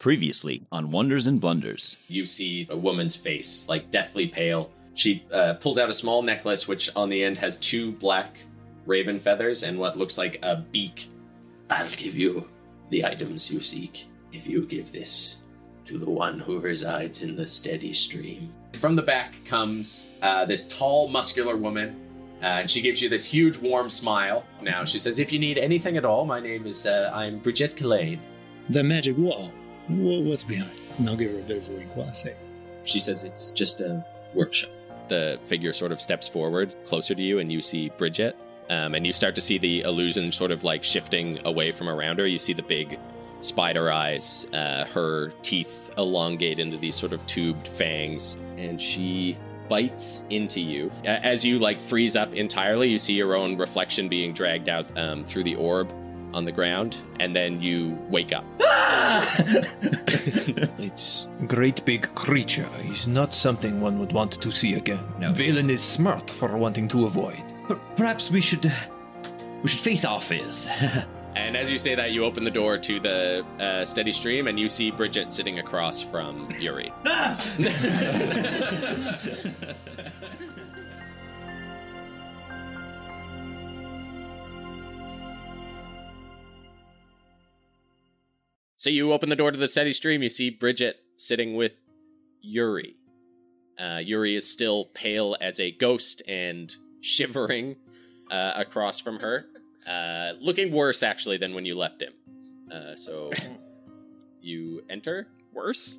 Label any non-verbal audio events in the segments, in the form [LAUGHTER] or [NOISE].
Previously on Wonders and Blunders. You see a woman's face, like deathly pale. She uh, pulls out a small necklace, which on the end has two black raven feathers and what looks like a beak. I'll give you the items you seek if you give this to the one who resides in the steady stream. From the back comes uh, this tall, muscular woman, uh, and she gives you this huge, warm smile. Now she says, "If you need anything at all, my name is uh, I'm Bridgette Collane." The magic wall. Wha- What's behind? And I'll give her a bit of a wink while I say. She says it's just a workshop. The figure sort of steps forward closer to you, and you see Bridgette. Um, and you start to see the illusion sort of like shifting away from around her. You see the big spider eyes, uh, her teeth elongate into these sort of tubed fangs, and she bites into you. As you like freeze up entirely, you see your own reflection being dragged out um, through the orb on the ground, and then you wake up. [LAUGHS] [LAUGHS] Its great big creature is not something one would want to see again. No. Valen is smart for wanting to avoid. Per- perhaps we should. Uh, we should face our fears. [LAUGHS] And as you say that, you open the door to the uh, steady stream, and you see Bridgette sitting across from Yuri. So you open the door to the steady stream. You see Bridgette sitting with Yuri. Uh, Yuri is still pale as a ghost and [LAUGHS] shivering uh, across from her, uh, looking worse actually than when you left him. Uh, so [LAUGHS] you enter. Worse?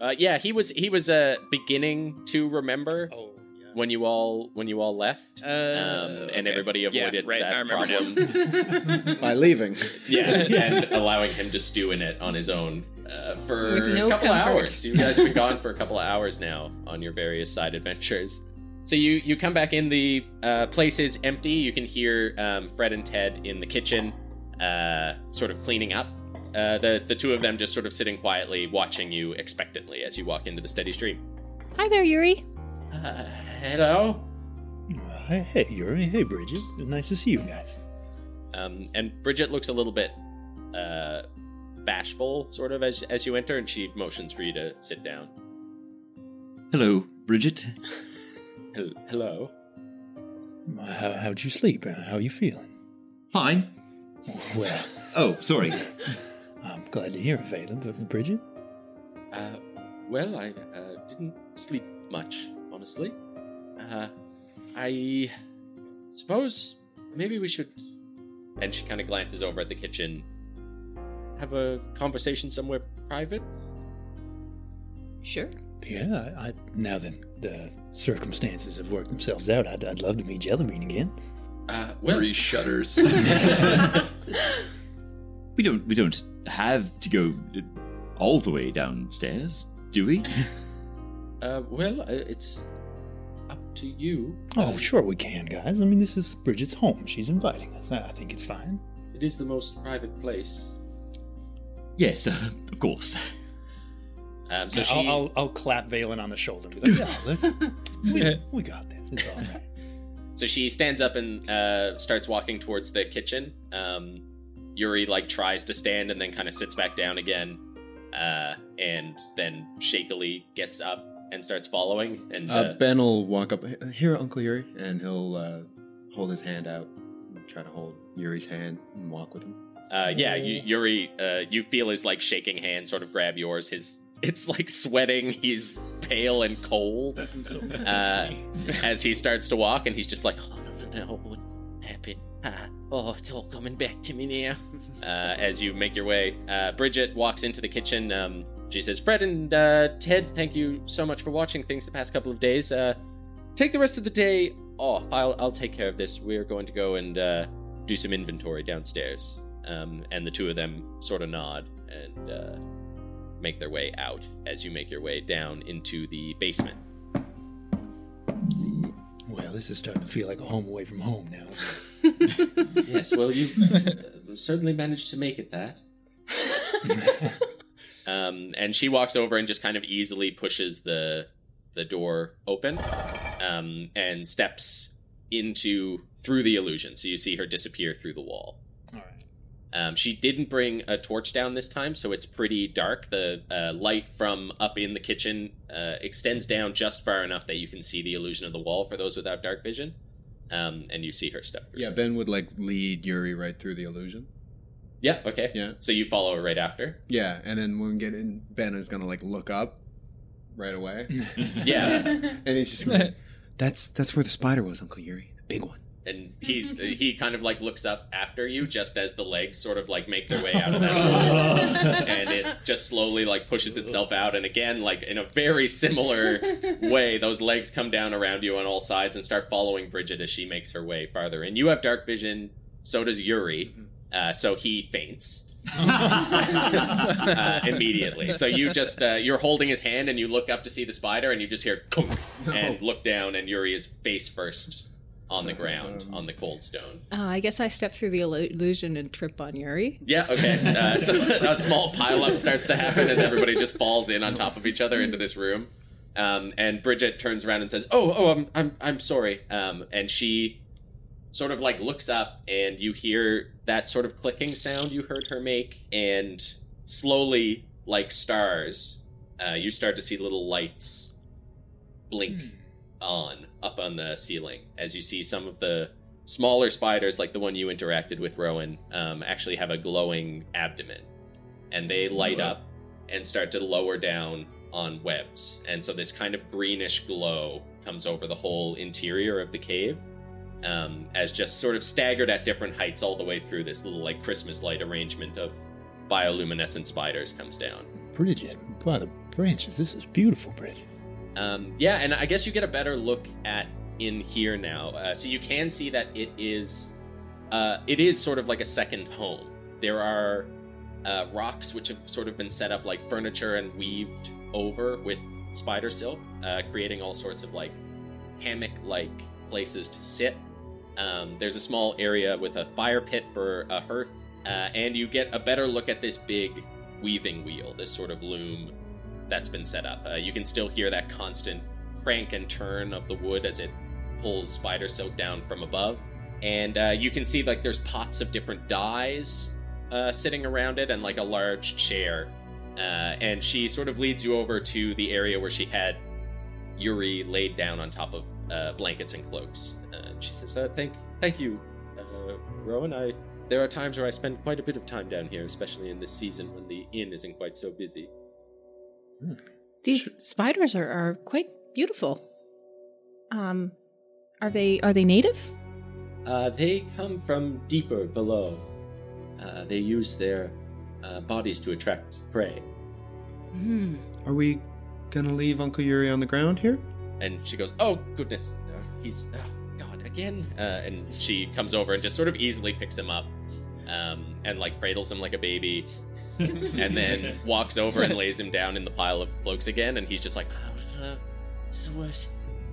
Uh, yeah, he was he was uh, beginning to remember Oh. When you all when you all left, Uh, um, and everybody Yeah, avoided right, that problem. [LAUGHS] by leaving. yeah, [LAUGHS] and allowing him to stew in it on his own uh, for With no a couple comfort. hours. You guys have been gone for a couple of hours now on your various side adventures. So you you come back in. The uh, place is empty. You can hear um, Fred and Ted in the kitchen, uh, sort of cleaning up. Uh, the the two of them just sort of sitting quietly, watching you expectantly as you walk into the steady stream. Hi there, Yuri. Uh, hello. Uh, Hey, hey, Yuri. Hey, Bridgette. Nice to see you guys. Um, and Bridgette looks a little bit uh, bashful, sort of, as as you enter, and she motions for you to sit down. Hello, Bridgette. Hello. How, how'd you sleep? How are you feeling? Fine. Well, Oh, sorry. [LAUGHS] I'm glad to hear it, Valen. But Bridgette? Uh, well, I uh, didn't sleep much, honestly. Uh, I suppose maybe we should. And she kind of glances over at the kitchen. Have a conversation somewhere private. Sure. Yeah, I, I, now that the circumstances have worked themselves out, I'd, I'd love to meet Jellybean again. Uh, well, Three shudders. [LAUGHS] [LAUGHS] We don't. We don't have to go uh, all the way downstairs, do we? [LAUGHS] uh, well, uh, it's up to you. Oh, sure we can, guys. I mean, this is Bridgette's home. She's inviting us. I, I think it's fine. It is the most private place. yes, uh, of course. Um, so I'll. I'll, I'll clap Valen on the shoulder. And be like, yeah, let's- [LAUGHS] we, we got this. It's all right. [LAUGHS] So she stands up and uh, starts walking towards the kitchen. Um, Yuri like tries to stand and then kind of sits back down again, uh, and then shakily gets up and starts following. And Uh, uh, ben will walk up here, Uncle Yuri, and he'll uh, hold his hand out, try to hold Yuri's hand and walk with him. uh, yeah, you, Yuri, uh, you feel his like shaking hand sort of grab yours. His [LAUGHS] it's like sweating. He's pale and cold uh, as he starts to walk, and he's just like, "Oh no, no, no, what happened? Ah, oh, it's all coming back to me now." [LAUGHS] Uh, as you make your way, uh, Bridgette walks into the kitchen. Um, she says, "Fred and uh, Ted, thank you so much for watching things the past couple of days. Uh, take the rest of the day off. I'll I'll take care of this. We're going to go and uh, do some inventory downstairs." Um, and the two of them sort of nod and uh, make their way out as you make your way down into the basement. Well, this is starting to feel like a home away from home now. [LAUGHS] yes, well, you uh, certainly managed to make it that. [LAUGHS] um, and she walks over and just kind of easily pushes the the door open, um, and steps into through the illusion. So you see her disappear through the wall. All right. Um, she didn't bring a torch down this time, so it's pretty dark. The uh, light from up in the kitchen uh, extends down just far enough that you can see the illusion of the wall for those without dark vision, um, and you see her stuff. Yeah, Ben would like lead Yuri right through the illusion. Yeah. Okay. Yeah. So you follow her right after. Yeah, and then when we get in, Ben is gonna like look up right away, [LAUGHS] [LAUGHS] Yeah. and he's just like, "That's that's where the spider was, Uncle Yuri, the big one." and he he kind of like looks up after you just as the legs sort of like make their way out of that [LAUGHS] hole and it just slowly like pushes itself out and again like in a very similar way those legs come down around you on all sides and start following bridget as she makes her way farther and you have dark vision so does yuri mm-hmm. Uh, so he faints [LAUGHS] uh, immediately so you just uh, you're holding his hand and you look up to see the spider and you just hear "Kunk," and look down and yuri is face first on the ground on the cold stone. Uh, I guess I step through the illusion and trip on Yuri. Yeah, okay. [LAUGHS] Uh, so [LAUGHS] a small pileup starts to happen as everybody just falls in on top of each other into this room. Um, and Bridgette turns around and says, "Oh, oh, I'm, I'm, I'm sorry." Um, and she sort of like looks up, and you hear that sort of clicking sound you heard her make, and slowly, like stars, uh, you start to see little lights blink on up on the ceiling as you see some of the smaller spiders, like the one you interacted with, Rowan, um, actually have a glowing abdomen, and they light up and start to lower down on webs, and so this kind of greenish glow comes over the whole interior of the cave. Um, as just sort of staggered at different heights all the way through this little like Christmas light arrangement of bioluminescent spiders comes down. Bridgette, by the branches, this is beautiful, Bridgette. Um, yeah, and I guess you get a better look at in here now, uh, so you can see that it is, uh, it is sort of like a second home. There are uh, rocks which have sort of been set up like furniture and weaved over with spider silk, uh, creating all sorts of like hammock-like places to sit. Um, there's a small area with a fire pit for a hearth, uh, and you get a better look at this big weaving wheel, this sort of loom that's been set up. Uh, you can still hear that constant crank and turn of the wood as it pulls spider silk down from above. And uh, you can see like there's pots of different dyes uh, sitting around it and like a large chair. Uh, and she sort of leads you over to the area where she had Yuri laid down on top of uh, blankets and cloaks. Uh, she says, uh, "Thank, thank you, uh, Rowan. I there are times where I spend quite a bit of time down here, especially in this season when the inn isn't quite so busy." These spiders are, are quite beautiful. Um, are they are they native? Uh, they come from deeper below. Uh, they use their uh, bodies to attract prey. Hmm. Are we gonna leave Uncle Yuri on the ground here? And she goes, "Oh goodness, uh, he's God again." Uh, and she comes over and just sort of easily picks him up, um, and like cradles him like a baby, [LAUGHS] and then walks over and lays him down in the pile of cloaks again. And he's just like, Oh, uh, this is the worst,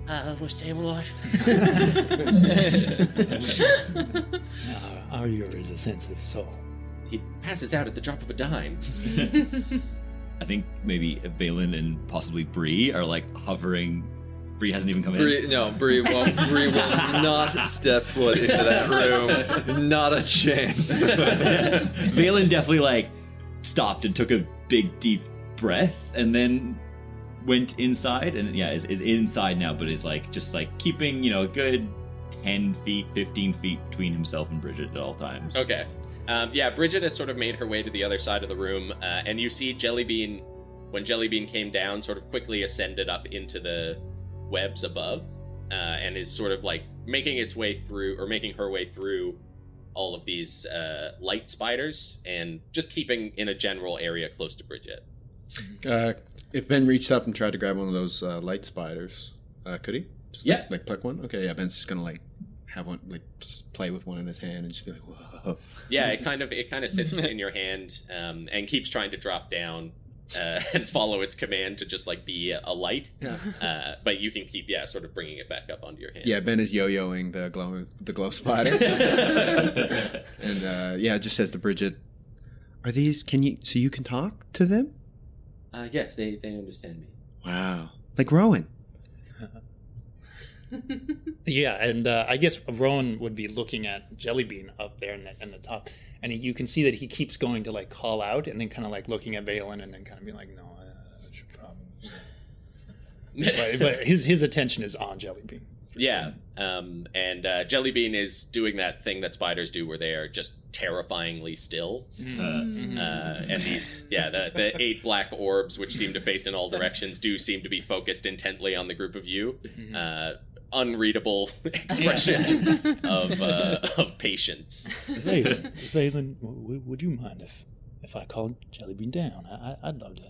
uh, worst day of my life. Uh, [LAUGHS] our Yuri is a sensitive soul. he passes out at the drop of a dime. [LAUGHS] I think maybe Valen and possibly Bree are like hovering. Bree hasn't even come in. Bree, no, Bree won't. Bree will not step foot into that room. Not a chance. [LAUGHS] in. Valen definitely like stopped and took a big deep breath and then went inside and yeah is, is inside now but is like just like keeping you know a good 10 feet 15 feet between himself and Bridgette at all times. Okay. Um, yeah, Bridgette has sort of made her way to the other side of the room, uh, and you see Jellybean, when Jellybean came down, sort of quickly ascended up into the webs above, uh, and is sort of like making its way through, or making her way through all of these uh, light spiders, and just keeping in a general area close to Bridgette. Uh, if Ben reached up and tried to grab one of those uh, light spiders, uh, could he? Just Yeah. Like, like pluck one. Okay. Yeah. Ben's just gonna like have one, like play with one in his hand and just be like, whoa. Yeah, it kind of it kind of sits [LAUGHS] in your hand um, and keeps trying to drop down uh, [LAUGHS] and follow its command to just like be a light. Yeah. Uh, but you can keep yeah, sort of bringing it back up onto your hand. Yeah. Ben is yo-yoing the glow, the glow spider, [LAUGHS] and uh, yeah, it just says to Bridgette, "Are these? Can you? So you can talk to them? Uh, yes, they they understand me. Wow. Like Rowan. [LAUGHS] Yeah, and uh, I guess Rowan would be looking at Jellybean up there in the, in the top, and you can see that he keeps going to like call out, and then kind of like looking at Valen, and then kind of being like, "No, uh, I should probably." but, but his his attention is on Jellybean. Yeah, um, and uh, Jellybean is doing that thing that spiders do, where they are just terrifyingly still. Uh, Uh, and these, yeah, the, the eight black orbs, which seem to face in all directions, do seem to be focused intently on the group of you. Uh, unreadable [LAUGHS] expression of uh, of patience. Valen, [LAUGHS] Valen, would you mind if if I called Jellybean down? I, I- I'd love to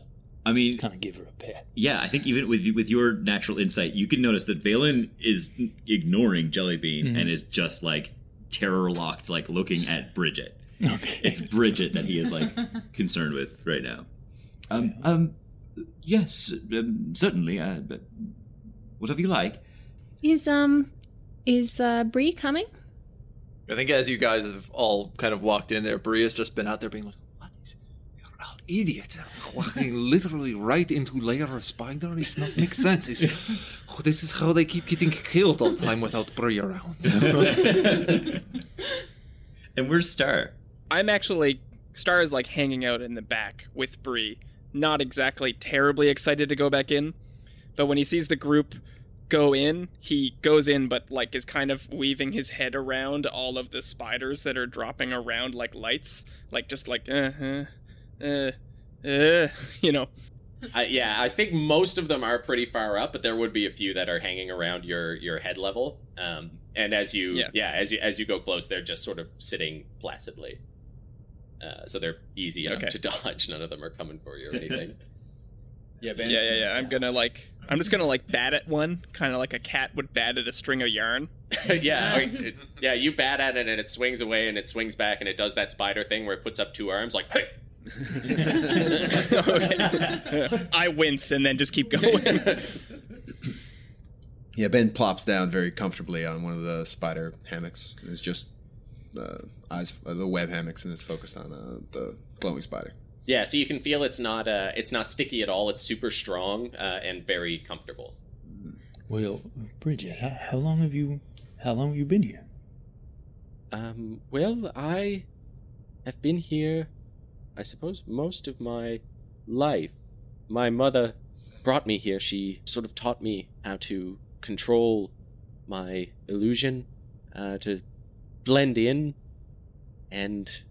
I mean, kind of give her a pet. yeah, I think even with with your natural insight, you can notice that Valen is ignoring Jellybean and is just like terror locked, like looking at Bridgette. Okay. It's Bridgette that he is like [LAUGHS] concerned with right now. Um, um, yes, um, certainly. Uh, but whatever you like. Is um is uh Bree coming? I think as you guys have all kind of walked in there, Bree has just been out there being like, What is? You're all idiot. [LAUGHS] Walking literally right into layer of spider. It's not make sense. It's, [LAUGHS] oh, this is how they keep getting killed all the time without Bree around. [LAUGHS] And where's Star? I'm actually Star is like hanging out in the back with Bree, not exactly terribly excited to go back in, but when he sees the group go in, he goes in but like is kind of weaving his head around all of the spiders that are dropping around like lights, like just like uh uh uh, uh [LAUGHS] you know. I, yeah, I think most of them are pretty far up, but there would be a few that are hanging around your your head level. Um, and as you Yeah. yeah. as you as you go close, they're just sort of sitting placidly. Uh, so they're easy enough Okay. to [LAUGHS] dodge. None of them are coming for you or [LAUGHS] anything. Yeah, Ben. Yeah, yeah, yeah. I'm gonna like I'm just gonna like bat at one, kind of like a cat would bat at a string of yarn. [LAUGHS] yeah, or- it- yeah. You bat at it and it swings away and it swings back and it does that spider thing where it puts up two arms like hey. [LAUGHS] okay. [LAUGHS] I wince and then just keep going. Yeah, Ben plops down very comfortably on one of the spider hammocks. It's just uh, eyes, uh, the web hammocks, and it's focused on uh, the glowing spider. Yeah, so you can feel it's not uh, it's not sticky at all. It's super strong uh, and very comfortable. Well, Bridget, how, how long have you how long have you been here? Um, well, I have been here, I suppose, most of my life. My mother brought me here. She sort of taught me how to control my illusion, uh, to blend in, and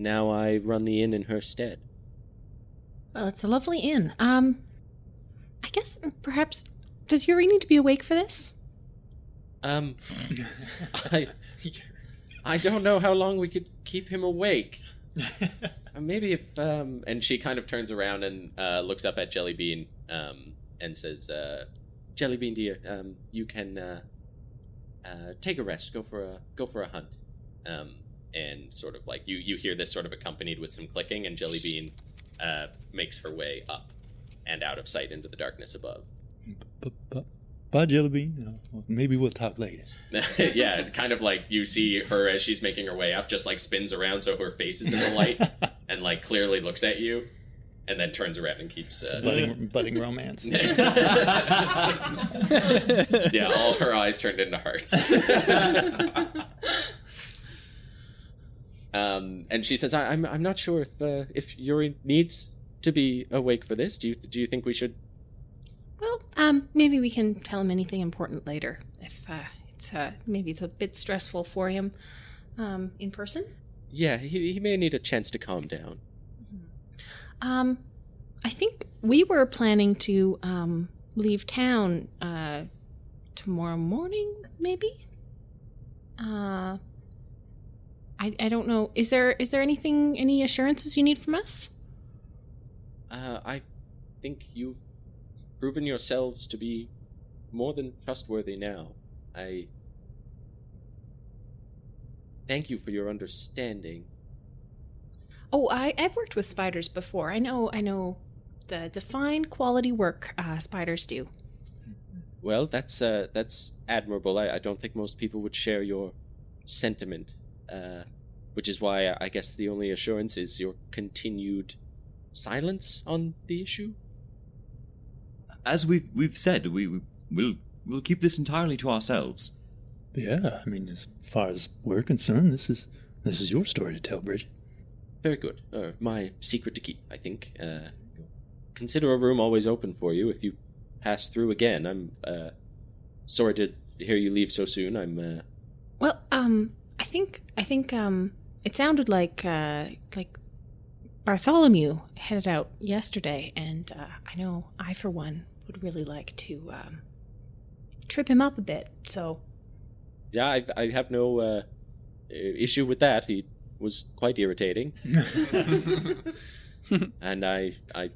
now I run the inn in her stead. Well, it's a lovely inn. Um, I guess perhaps does Yuri need to be awake for this? Um, I, I don't know how long we could keep him awake. [LAUGHS] Uh, Maybe if um, and she kind of turns around and uh, looks up at Jellybean um, and says, uh, "Jellybean, dear, um, you can uh, uh, take a rest. Go for a go for a hunt." Um, and sort of like you you hear this sort of accompanied with some clicking, and Jellybean uh, makes her way up and out of sight into the darkness above. B- b- Bye, Jellybean. Well, maybe we'll talk later. [LAUGHS] yeah, kind of like you see her as she's making her way up, just like spins around so her face is in the light, [LAUGHS] and like clearly looks at you, and then turns around and keeps. Uh, budding, budding romance. [LAUGHS] yeah, all her eyes turned into hearts. Um, and she says, I, "I'm I'm not sure if uh, if Yuri needs to be awake for this. Do you do you think we should?" Well, um, maybe we can tell him anything important later. If uh, it's uh, maybe it's a bit stressful for him, um, in person. Yeah, he he may need a chance to calm down. Um, I think we were planning to um leave town uh tomorrow morning, maybe. Uh, I I don't know. Is there is there anything any assurances you need from us? Uh, I think you've proven yourselves to be more than trustworthy now. I thank you for your understanding. Oh, I I've worked with spiders before. I know I know the the fine quality work uh, spiders do. Well, that's uh, that's admirable. I, I don't think most people would share your sentiment, uh, which is why I guess the only assurance is your continued silence on the issue. As we've we've said, we we will we'll keep this entirely to ourselves. Yeah, I mean, as far as we're concerned, this is this is your story to tell, Bridgette. Very good. Uh, my secret to keep, I think. Uh, consider a room always open for you if you pass through again. I'm uh, sorry to hear you leave so soon. I'm. Uh, Well, um, I think I think um, it sounded like uh, like Bartholomew headed out yesterday, and uh, I know I, for one, would really like to um, trip him up a bit. So yeah, I, I have no uh, issue with that. He was quite irritating, [LAUGHS] [LAUGHS] and I I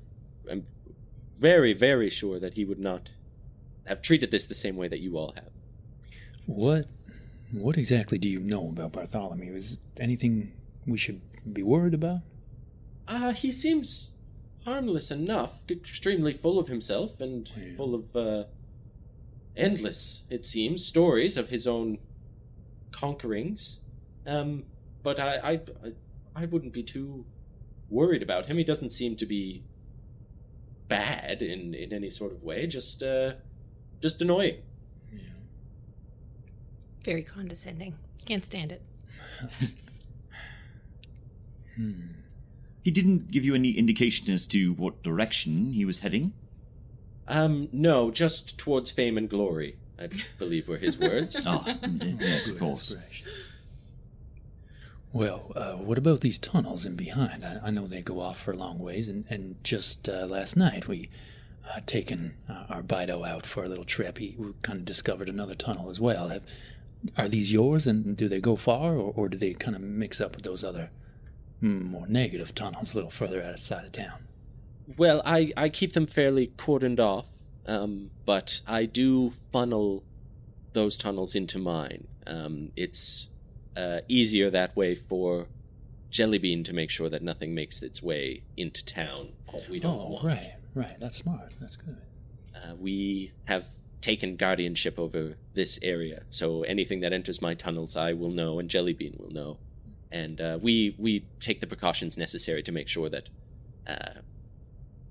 am very very sure that he would not have treated this the same way that you all have. What what exactly do you know about Bartholomew? Is anything we should be worried about? Uh, he seems harmless enough, extremely full of himself and Yeah. full of uh, endless, it seems, stories of his own conquerings. Um, but I, I, I, I wouldn't be too worried about him. He doesn't seem to be bad in, in any sort of way. Just, uh, just annoying. Very condescending. Can't stand it. [LAUGHS] Hmm. He didn't give you any indication as to what direction he was heading. Um, no, just towards fame and glory. I believe were his words. [LAUGHS] Ah, yes, of course. Well, uh, what about these tunnels in behind? I, I know they go off for a long ways, and, and just uh, last night we uh, taken uh, our Bido out for a little trip. He we kind of discovered another tunnel as well. Have, are these yours, and do they go far, or, or do they kind of mix up with those other mm, more negative tunnels a little further outside of town? Well, I, I keep them fairly cordoned off, um, but I do funnel those tunnels into mine. Um, it's uh, easier that way for Jellybean to make sure that nothing makes its way into town. We don't oh, want. right, right. That's smart. That's good. Uh, we have taken guardianship over this area, so anything that enters my tunnels, I will know, and Jellybean will know, and uh, we we take the precautions necessary to make sure that uh,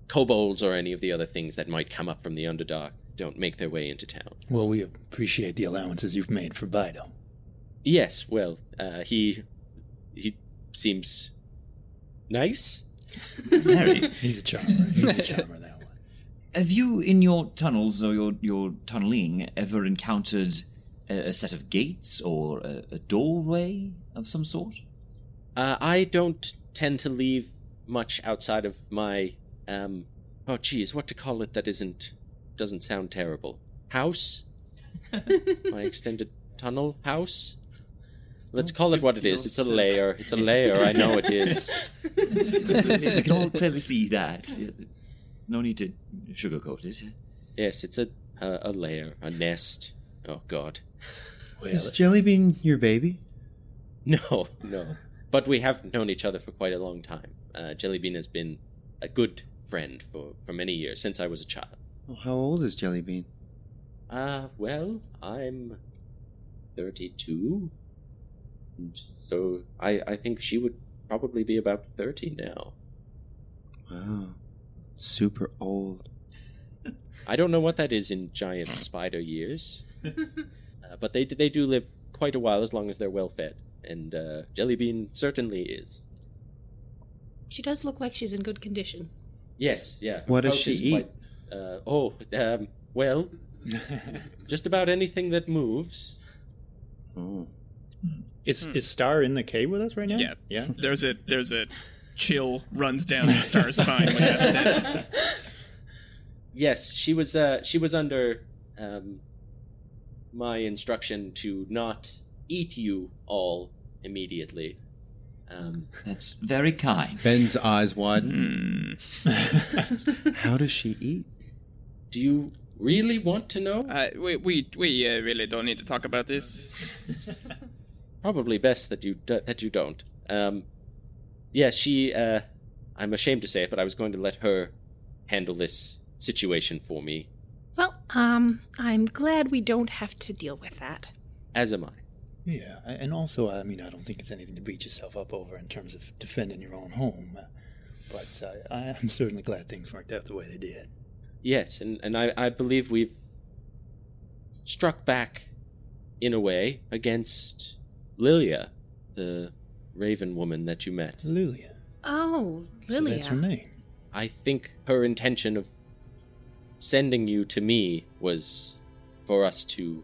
kobolds or any of the other things that might come up from the Underdark don't make their way into town. Well, we appreciate the allowances you've made for Bido. Yes, well, uh, he he seems nice. Very. He's a charmer. He's a [LAUGHS] charmer. Have you, in your tunnels or your, your tunneling, ever encountered a, a set of gates or a, a doorway of some sort? Uh, I don't tend to leave much outside of my um oh geez, what to call it that isn't doesn't sound terrible. House? [LAUGHS] my extended tunnel house? Let's call it what it is. It's a layer. It's a layer. I know it is. [LAUGHS] we can all clearly see that. No need to sugarcoat it. Yes, it's a a, a layer, a nest. Oh God, Well, Is Jellybean your baby? no, no. But we have known each other for quite a long time. Uh, Jellybean has been a good friend for for many years since I was a child. Oh, how old is Jellybean? Uh, well, I'm 32. And So I, I think she would probably be about 30 now. Wow. Super old. I don't know what that is in giant spider years. [LAUGHS] Uh, but they, they do live quite a while as long as they're well fed. And uh, Jellybean certainly is. She does look like she's in good condition. Yes, yeah. her What does she eat? quite- uh, oh, um, well, [LAUGHS] just about anything that moves. Oh. is is Star in the cave with us right now? Yeah. yeah. There's a there's a chill runs down Star's spine when that's said. [LAUGHS] Yes, she was. Uh, she was under um, my instruction to not eat you all immediately. Um, That's very kind. Ben's eyes widen. Hmm. [LAUGHS] How does she eat? do you really want to know? Uh, we we we uh, really don't need to talk about this. It's Probably best that you d- that you don't. Um, yes, she. Uh, I'm ashamed to say it, but I was going to let her handle this situation for me. Well, um, I'm glad we don't have to deal with that. As am I. Yeah, and also, I mean, I don't think it's anything to beat yourself up over in terms of defending your own home. uh, But uh, I- I'm certainly glad things worked out the way they did. Yes, and, and I, I believe we've struck back, in a way, against Lilia, the raven woman that you met. Lilia. Oh, Lilia. So Lilia. that's her name. I think her intention of sending you to me was for us to,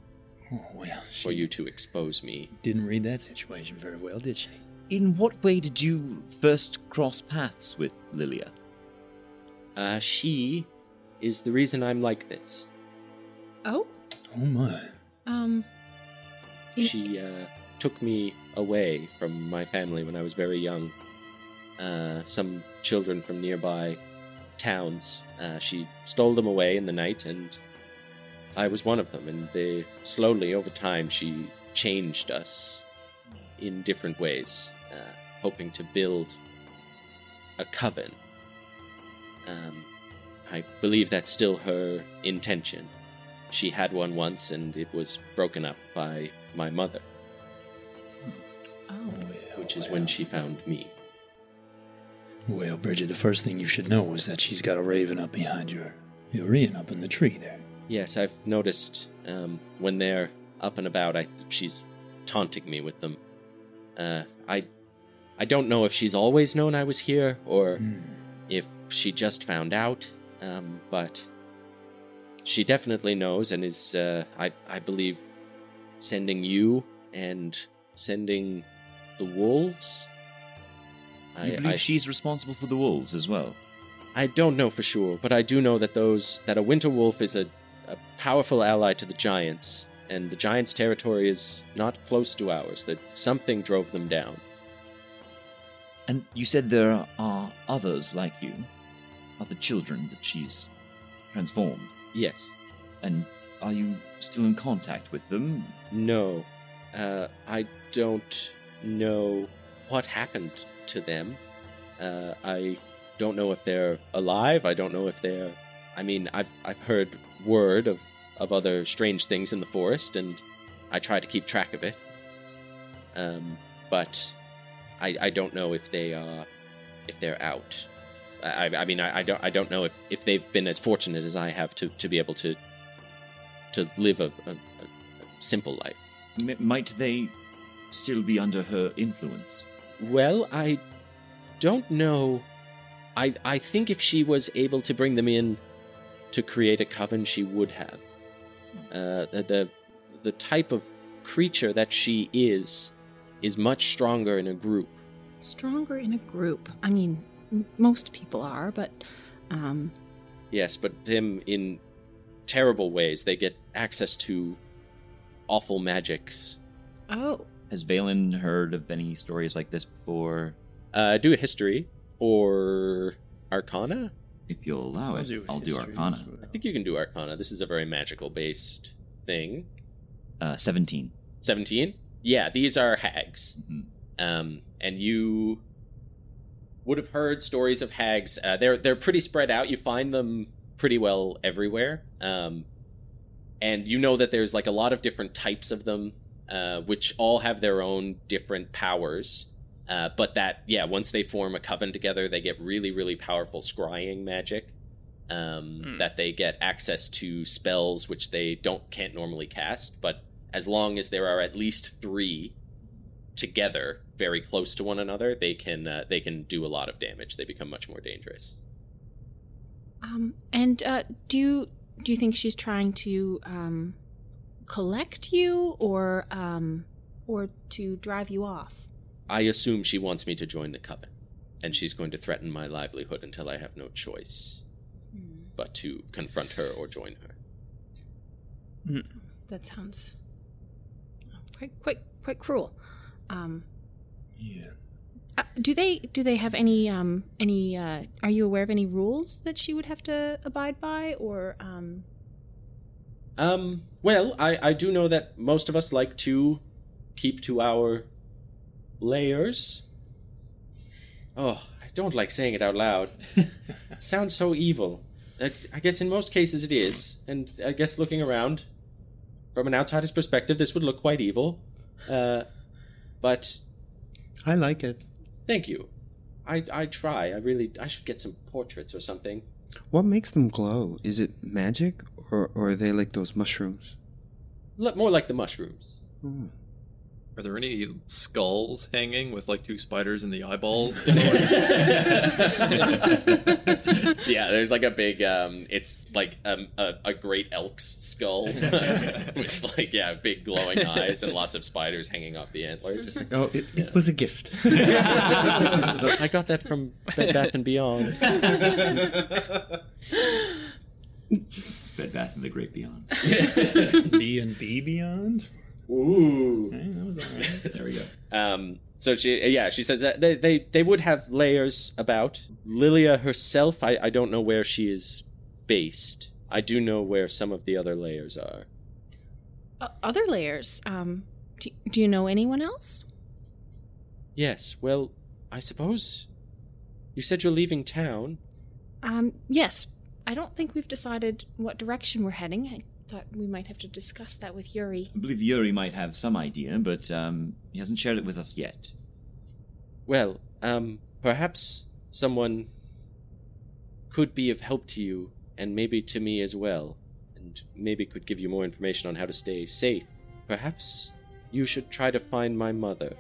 Oh well, she for you to expose me. didn't read that situation very well, did she? In what way did you first cross paths with Lilia? Uh, she is the reason I'm like this. Oh, Oh my. um, She uh, took me away from my family when I was very young. Uh, some children from nearby towns. Uh, she stole them away in the night, and I was one of them. And they slowly, over time, she changed us in different ways, uh, hoping to build a coven. Um, I believe that's still her intention. She had one once, and it was broken up by my mother, oh, which is when she found me. Well, Bridgette, the first thing you should know is that she's got a raven up behind your your Ian up in the tree there. Yes, I've noticed um, when they're up and about, I, she's taunting me with them. Uh, I, I don't know if she's always known I was here or Hmm. if she just found out, um, but she definitely knows and is, uh, I, I believe, sending you and sending the wolves. You believe she's responsible for the wolves as well? I don't know for sure, but I do know that those that a winter wolf is a, a powerful ally to the giants, and the giants' territory is not close to ours. That something drove them down. And you said there are others like you, other children that she's transformed. Yes. And are you still in contact with them? No. Uh, I don't know what happened to them. Uh, I don't know if they're alive. I don't know if they're. I mean, I've I've heard word of of other strange things in the forest, and I try to keep track of it. Um, but I I don't know if they are if they're out. I I- mean I, I don't I don't know if, if they've been as fortunate as I have to, to be able to to live a, a, a simple life. M- might they still be under her influence? Well, I don't know. I I think if she was able to bring them in to create a coven, she would have. Uh, the, the the type of creature that she is is much stronger in a group. stronger in a group. I mean, m- most people are, but um, Yes, but them in terrible ways. They get access to awful magics. oh, Has Valen heard of any stories like this before? Uh, do a history or Arcana. If you'll allow I'll it, do I'll do Arcana. well. I think you can do Arcana. This is a very magical based thing. Uh, 17. 17 yeah these are hags Mhm. um, and you would have heard stories of hags uh, they're they're pretty spread out you find them pretty well everywhere um, and you know that there's like a lot of different types of them uh, which all have their own different powers. Uh, but that yeah once they form a coven together they get really really powerful scrying magic um, Hmm. that they get access to spells which they don't can't normally cast. But as long as there are at least three together very close to one another they can uh, they can do a lot of damage. They become much more dangerous. Um, and uh, do you do you think she's trying to um, collect you, or um, or to drive you off? i assume she wants me to join the coven and she's going to threaten my livelihood until i have no choice but to confront her or join her Mm. That sounds quite quite quite cruel. Um, Yeah. uh, do they do they have any um any uh are you aware of any rules that she would have to abide by or um Um, well, I, I do know that most of us like to keep to our layers. Oh, I don't like saying it out loud. [LAUGHS] it sounds so evil. I, I guess in most cases it is, and I guess looking around, from an outsider's perspective, this would look quite evil. Uh, but I like it. thank you. I I try. I really I should get some portraits or something. What makes them glow? Is it magic, or, or are they like those mushrooms? Li- More like the mushrooms. Are there any skulls hanging with like two spiders in the eyeballs? [LAUGHS] [LAUGHS] yeah, there's like a big, um, it's like um, a, a great elk's skull [LAUGHS] with like, yeah, big glowing eyes and lots of spiders hanging off the antlers. Oh, it, it was a gift. I got that from Bed Bath and Beyond. [LAUGHS] Bed Bath and the Great Beyond. [LAUGHS] B and B Beyond. Ooh. Hey, that was all right. There we go. Um, so she, yeah, she says that they, they, they would have layers about. Lilia herself, I, I don't know where she is based. I do know where some of the other layers are. Uh, other layers. Um, do, do you know anyone else? Yes, well, I suppose. You said you're leaving town. Um, yes. I don't think we've decided what direction we're heading. I thought we might have to discuss that with Yuri. I believe Yuri might have some idea, but um, he hasn't shared it with us yet. Well, um, perhaps someone could be of help to you, and maybe to me as well, and maybe could give you more information on how to stay safe. Perhaps you should try to find my mother.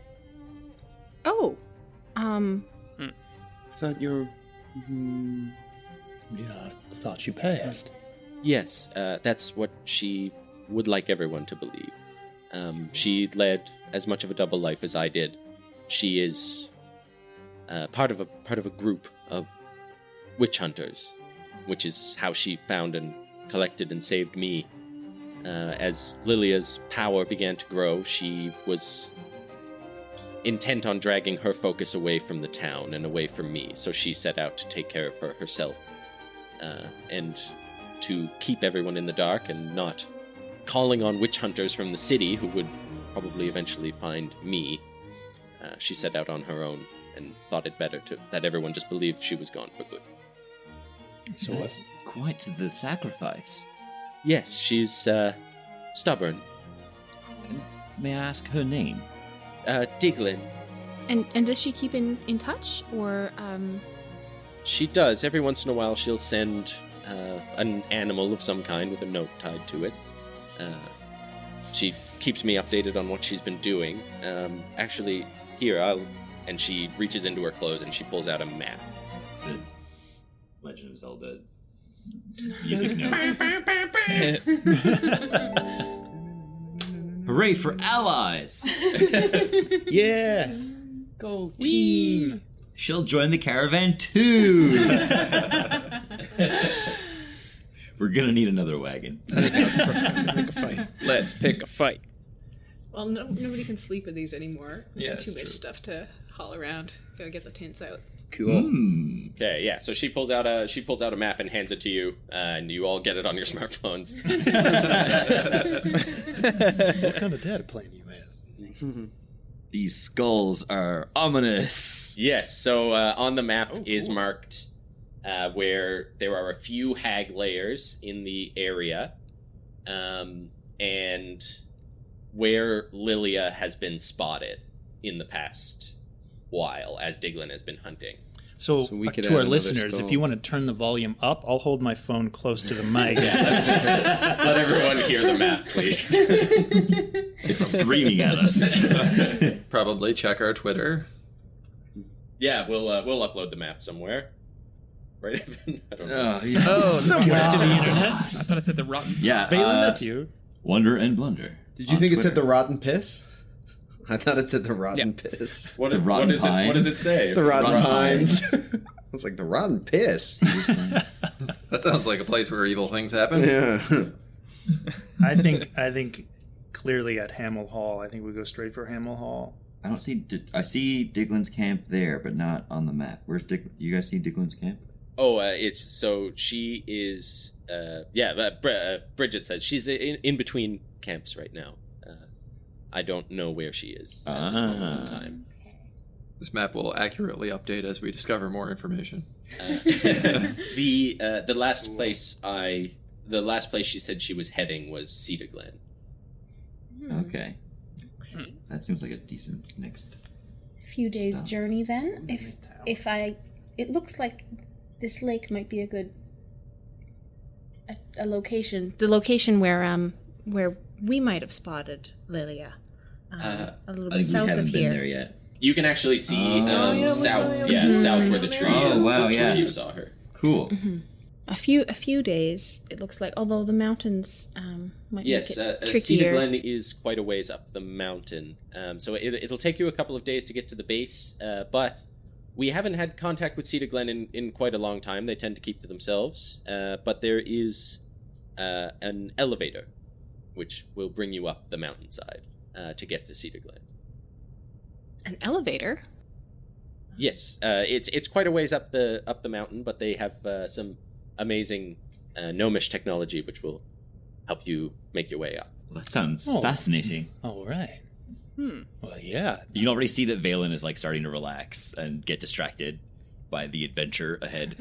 Oh, um, I thought you were. mm, Yeah, I thought you passed. Yes, uh, that's what she would like everyone to believe. Um, she led as much of a double life as I did. She is uh, part of a part of a group of witch hunters, which is how she found and collected and saved me. Uh, as Lilia's power began to grow, she was intent on dragging her focus away from the town and away from me. So she set out to take care of her herself uh, and to keep everyone in the dark and not calling on witch hunters from the city who would probably eventually find me. Uh, she set out on her own and thought it better to that everyone just believed she was gone for good. So That's quite the sacrifice. Yes, she's uh, stubborn. May I ask her name? Uh, Diglin. and and does she keep in in touch or um? She does. Every once in a while, she'll send uh, an animal of some kind with a note tied to it. Uh, she keeps me updated on what she's been doing. Um, actually, here, I'll. And she reaches into her clothes and she pulls out a map. The Legend of Zelda music [LAUGHS] note. [LAUGHS] Hooray for allies! [LAUGHS] yeah, go team. She'll join the caravan too. [LAUGHS] We're gonna need another wagon. Pick a fight. Let's pick a fight. Well, no, nobody can sleep with these anymore. Yeah, Too much true. stuff to haul around. Gotta get the tents out. Cool. Hmm. Okay, yeah. So she pulls out a she pulls out a map and hands it to you, uh, and you all get it on your [LAUGHS] smartphones. [LAUGHS] What kind of data plan you have? [LAUGHS] These skulls are ominous. Yes. So uh, on the map Oh, is cool. marked uh, where there are a few hag layers in the area, um, and where Lilia has been spotted in the past while as Diglin has been hunting. So, So we uh, could to our listeners, skull. if you want to turn the volume up, I'll hold my phone close to the mic. [LAUGHS] Let everyone hear the map, please. [LAUGHS] It's screaming at us. [LAUGHS] Probably check our Twitter. yeah, we'll uh, we'll upload the map somewhere. Right? Evan? I don't know. Uh, Oh, Somewhere to the internet. I thought it said the rotten. yeah, Valen, uh, that's you. Wonder and blunder. Did you on think it said the rotten piss? I thought it said the rotten piss. What, The what Rotten is it? What does it say? The rotten, Rotten pines. [LAUGHS] I was like the rotten piss. [LAUGHS] That sounds like a place where evil things happen. yeah. [LAUGHS] I think I think clearly at Hamel Hall. I think we go straight for Hamel Hall. I don't see. I see Diglin's camp there, but not on the map. Where's Dig? You guys see Diglin's camp? Oh, uh, it's so she is. Uh, yeah, uh, Bridgette says she's in, in between camps right now. I don't know where she is at this moment in Ah. time. This map will accurately update as we discover more information. Uh, [LAUGHS] [LAUGHS] the uh, the last place I the last place she said she was heading was Cedar Glen. Okay. Okay. That seems like a decent next. Few days Stop. journey then. If if I, it looks like this lake might be a good a, a location. The location where um where we might have spotted Lilia. Um, Uh, a little I bit think we south haven't of been here. there yet. You can actually see Oh. um, yeah, south, yeah, yeah, south where the tree Oh, is. wow, That's yeah. where you saw her. Cool. A few a few days. It looks like, although the mountains um, might Yes, make uh, it uh, Cedar. Glen is quite a ways up the mountain, um, so it, it'll take you a couple of days to get to the base. Uh, but we haven't had contact with Cedar Glen in, in quite a long time. They tend to keep to themselves. Uh, but there is uh, an elevator, which will bring you up the mountainside uh, to get to Cedar Glen. An elevator. Yes, uh, it's it's quite a ways up the up the mountain, but they have uh, some amazing uh, gnomish technology which will help you make your way up. Well, that sounds Oh. fascinating. All right. Hmm. Well, yeah. You can already see that Valen is like starting to relax and get distracted by the adventure ahead.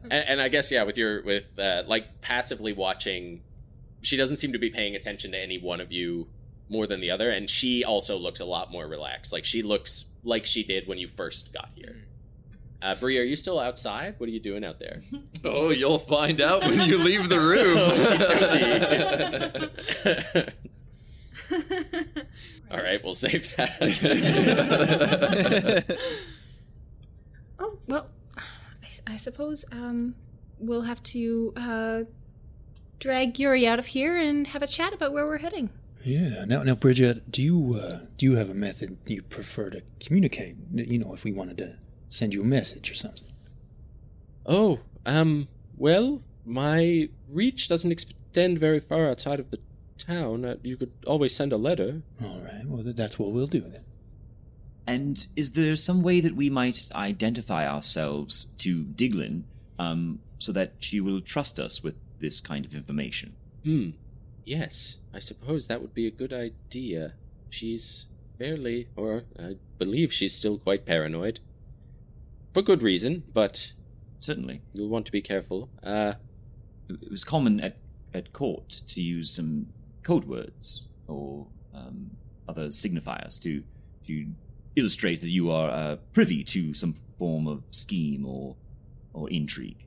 [LAUGHS] and, and I guess yeah, with your with uh, like passively watching, she doesn't seem to be paying attention to any one of you more than the other, and she also looks a lot more relaxed. Like she looks like she did when you first got here. Uh, Bree, are you still outside? What are you doing out there? [LAUGHS] Oh, you'll find out when you leave the [LAUGHS] room. [LAUGHS] All right, we'll save that. I guess. Oh well, I, I suppose um, we'll have to uh, drag Yuri out of here and have a chat about where we're heading. Yeah. Now, now, Bridgette, do you uh, do you have a method you prefer to communicate? You know, if we wanted to send you a message or something. oh, um, well, my reach doesn't extend very far outside of the town. Uh, you could always send a letter. All right. Well, that's what we'll do then. And is there some way that we might identify ourselves to Diglin, um, so that she will trust us with this kind of information? Hmm. Yes, I suppose that would be a good idea. She's fairly, or I believe she's still quite paranoid. For good reason, but Certainly. you'll want to be careful. Uh, It was common at, at court to use some code words or um, other signifiers to to illustrate that you are uh, privy to some form of scheme or or intrigue.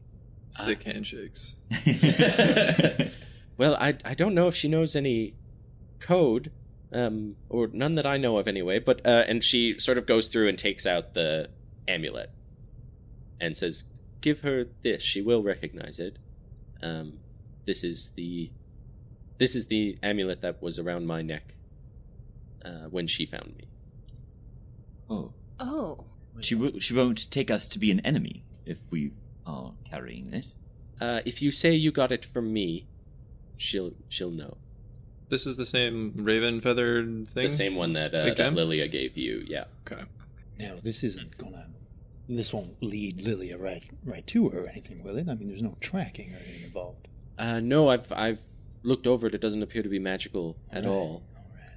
Sick handshakes. [LAUGHS] well, I I don't know if she knows any code, um, or none that I know of anyway. But uh, and she sort of goes through and takes out the amulet, and says, "Give her this; she will recognize it. Um, this is the this is the amulet that was around my neck uh, when she found me." oh, Oh, she w- she won't take us to be an enemy if we are carrying it. Uh, if you say you got it from me, she'll she'll know. This is the same raven feathered thing. The same one that, uh, that? Lilia gave you. Yeah. Okay. Now, this isn't gonna. This won't lead Lilia right right to her or anything, will it? I mean, there's no tracking or anything involved. Uh, no, I've I've looked over it. It doesn't appear to be magical at All right. all.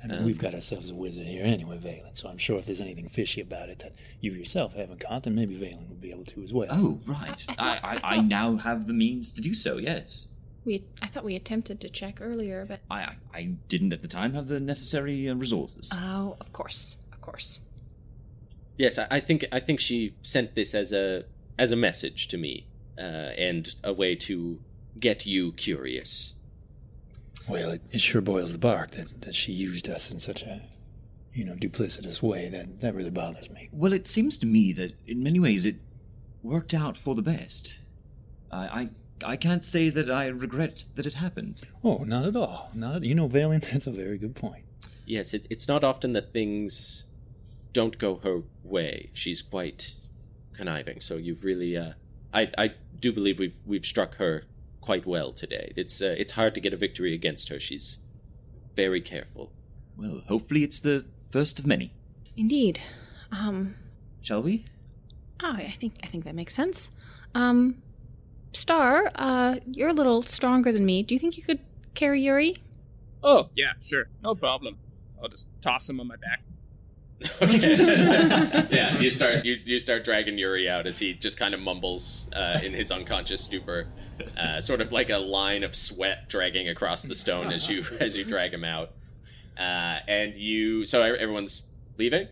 I mean, Um, we've got ourselves a wizard here anyway, Valen. So I'm sure if there's anything fishy about it that you yourself haven't caught, then maybe Valen would be able to as well. Oh, right. I- I I, thought- [LAUGHS] I, I I, now have the means to do so. Yes. we I thought we attempted to check earlier, but I I, I didn't at the time have the necessary uh, resources. oh, of course, of course. Yes, I, I think I think she sent this as a as a message to me, uh, and a way to get you curious. Well, it, it sure boils the bark that, that she used us in such a, you know, duplicitous way. That that really bothers me. Well, it seems to me that in many ways it worked out for the best. I, I, I can't say that I regret that it happened. Oh, not at all. Not you know, Valiant. [LAUGHS] That's a very good point. Yes, it, it's not often that things don't go her way. She's quite conniving, so you've really. Uh, I I do believe we've we've struck her quite well today. It's uh, it's hard to get a victory against her. She's very careful. Well, hopefully it's the first of many. Indeed. Um, Shall we? oh, I think I think that makes sense. Um, Star, uh, you're a little stronger than me. Do you think you could carry Yuri? Oh, yeah, sure. No problem. I'll just toss him on my back. [LAUGHS] Okay. [LAUGHS] yeah, you start you, you start dragging Yuri out as he just kind of mumbles uh, in his unconscious stupor, uh, sort of like a line of sweat dragging across the stone as you as you drag him out. Uh, and you, so everyone's leaving.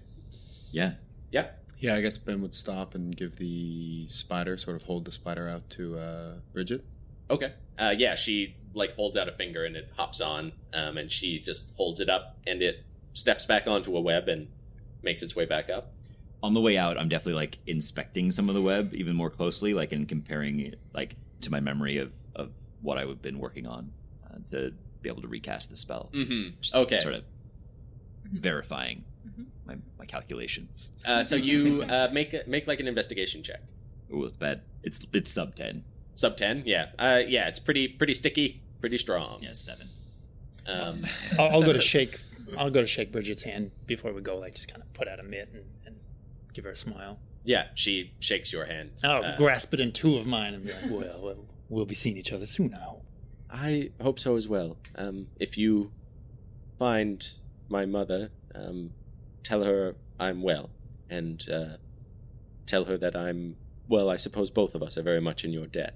Yeah. Yep. Yeah, I guess Ben would stop and give the spider, sort of hold the spider out to uh, Bridgette. Okay. Uh, yeah, she like holds out a finger and it hops on, um, and she just holds it up and it steps back onto a web and makes its way back up. On the way out, I'm definitely like inspecting some of the web even more closely, like and comparing it like to my memory of of what I've been working on uh, to be able to recast the spell. Mm-hmm. Just Okay. sort of verifying my, my calculations. Uh, so you uh, make a- make like an investigation check. Ooh, it's bad. It's it's sub ten. Sub ten, yeah, uh, yeah. It's pretty pretty sticky, pretty strong. Yeah, seven. Um, I'll, I'll go to [LAUGHS] shake. I'll go to shake Bridgette's hand before we go. Like just kind of put out a mitt and, and give her a smile. yeah, she shakes your hand. I'll Uh, grasp it in two of mine and be like, "Well, well we'll be seeing each other soon. I hope." I hope so as well. Um, if you find my mother, um, tell her I'm well, and uh, tell her that I'm well. I suppose both of us are very much in your debt.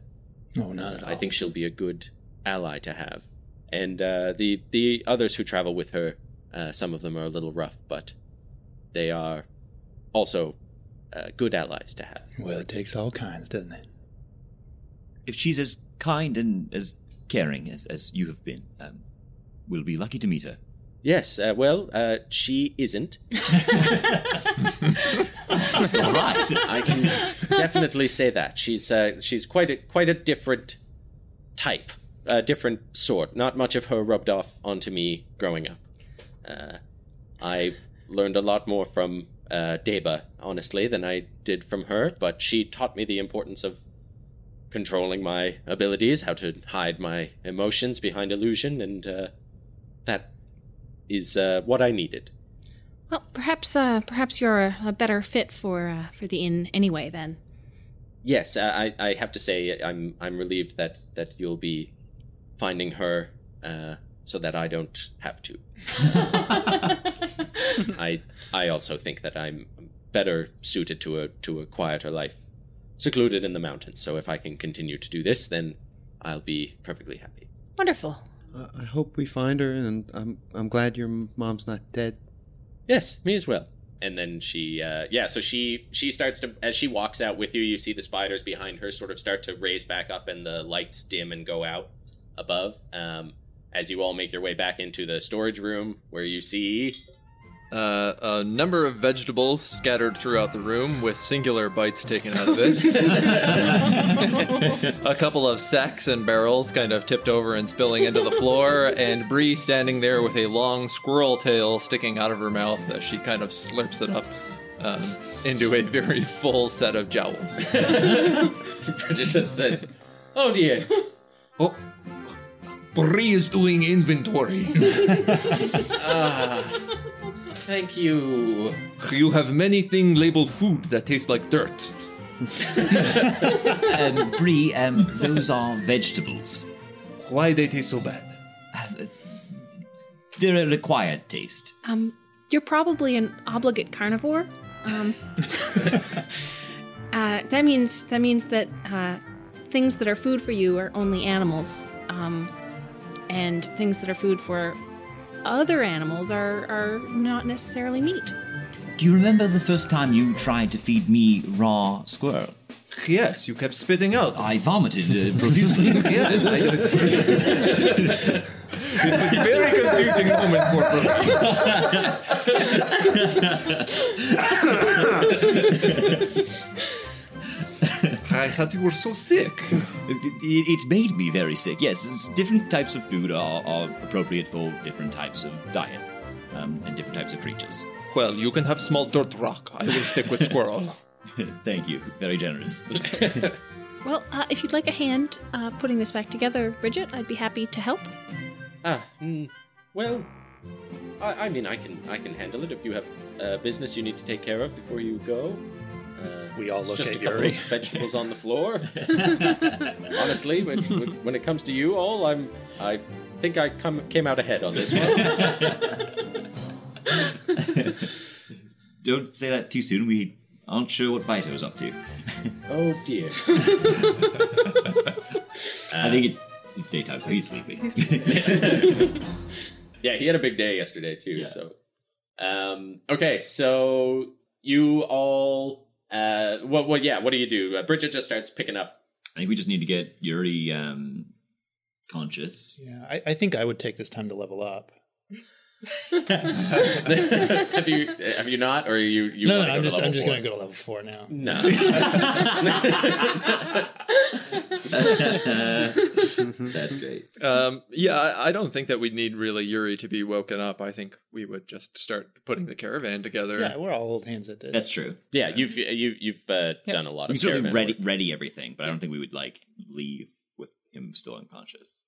No, not Uh, at all. I think she'll be a good ally to have. And uh, the the others who travel with her, uh, some of them are a little rough, but they are also uh, good allies to have. Well, it takes all kinds, doesn't it? If she's as kind and as caring as as you have been, um, we'll be lucky to meet her. Yes, uh, well, uh, she isn't. [LAUGHS] All right. I can definitely say that she's uh, she's quite a quite a different type, a different sort. Not much of her rubbed off onto me growing up. Uh, I learned a lot more from uh, Deba, honestly, than I did from her. But she taught me the importance of controlling my abilities, how to hide my emotions behind illusion, and uh, that is uh, what I needed. Well, perhaps uh, perhaps you're a, a better fit for uh, for the inn anyway. Then. Yes, uh, I, I have to say I'm I'm relieved that that you'll be finding her uh, so that I don't have to. [LAUGHS] I I also think that I'm better suited to a to a quieter life, secluded in the mountains. So if I can continue to do this, then I'll be perfectly happy. Wonderful. Uh, I hope we find her, and I'm I'm glad your mom's not dead. Yes, me as well. And then she, uh, yeah, so she she starts to as she walks out with you. You see the spiders behind her sort of start to raise back up, and the lights dim and go out above. Um, as you all make your way back into the storage room, where you see Uh, a number of vegetables scattered throughout the room with singular bites taken out of it. [LAUGHS] [LAUGHS] a couple of sacks and barrels kind of tipped over and spilling into the floor, and Bree standing there with a long squirrel tail sticking out of her mouth as she kind of slurps it up um, into a very full set of jowls. [LAUGHS] Bridgette just says, "Oh dear, Oh, Bree is doing inventory. [LAUGHS] ah, thank you." you have many things labeled food that taste like dirt. [LAUGHS] um, Bree, um, those are vegetables. Why they taste so bad? They're an acquired taste. Um, you're probably an obligate carnivore. Um, [LAUGHS] uh, that means that means that uh, things that are food for you are only animals, um, and things that are food for other animals are are not necessarily meat. Do you remember the first time you tried to feed me raw squirrel? Yes, you kept spitting out. I vomited uh, profusely. [LAUGHS] yes, I, it was a very confusing moment for Bree. [LAUGHS] I thought you were so sick. [LAUGHS] It, it, it made me very sick. Yes, different types of food are, are appropriate for different types of diets um, and different types of creatures. Well, you can have small dirt rock. I will stick with squirrel. [LAUGHS] [LAUGHS] Thank you. Very generous. Well, uh, if you'd like a hand uh, putting this back together, Bridgette, I'd be happy to help. Ah, mm, well, I, I mean, I can I can handle it if you have uh, business you need to take care of before you go. Uh, We all it's look just at a couple Yuri. of vegetables on the floor. [LAUGHS] Honestly, when, when, when it comes to you all, I'm I think I come came out ahead on this one. [LAUGHS] Don't say that too soon. We aren't sure what Baito's up to. [LAUGHS] oh dear. I think it's it's daytime, so he's sleeping. Yeah, he had a big day yesterday too. Yeah. So, um, okay, so you all, uh, what, what, yeah, what do you do? Uh, Bridgette just starts picking up. I think we just need to get Yuri um, conscious. Yeah, I, I think I would take this time to level up. Have you have you not, or you you no, no, I'm just I'm just four? gonna go to level four now. No. [LAUGHS] That's great. Um, yeah, I, I don't think that we'd need really Yuri to be woken up. I think we would just start putting the caravan together. Yeah, we're all old hands at this. That's true. yeah, you've you you've uh, done a lot We of certainly caravan ready work. ready everything, but I don't think we would like leave with him still unconscious.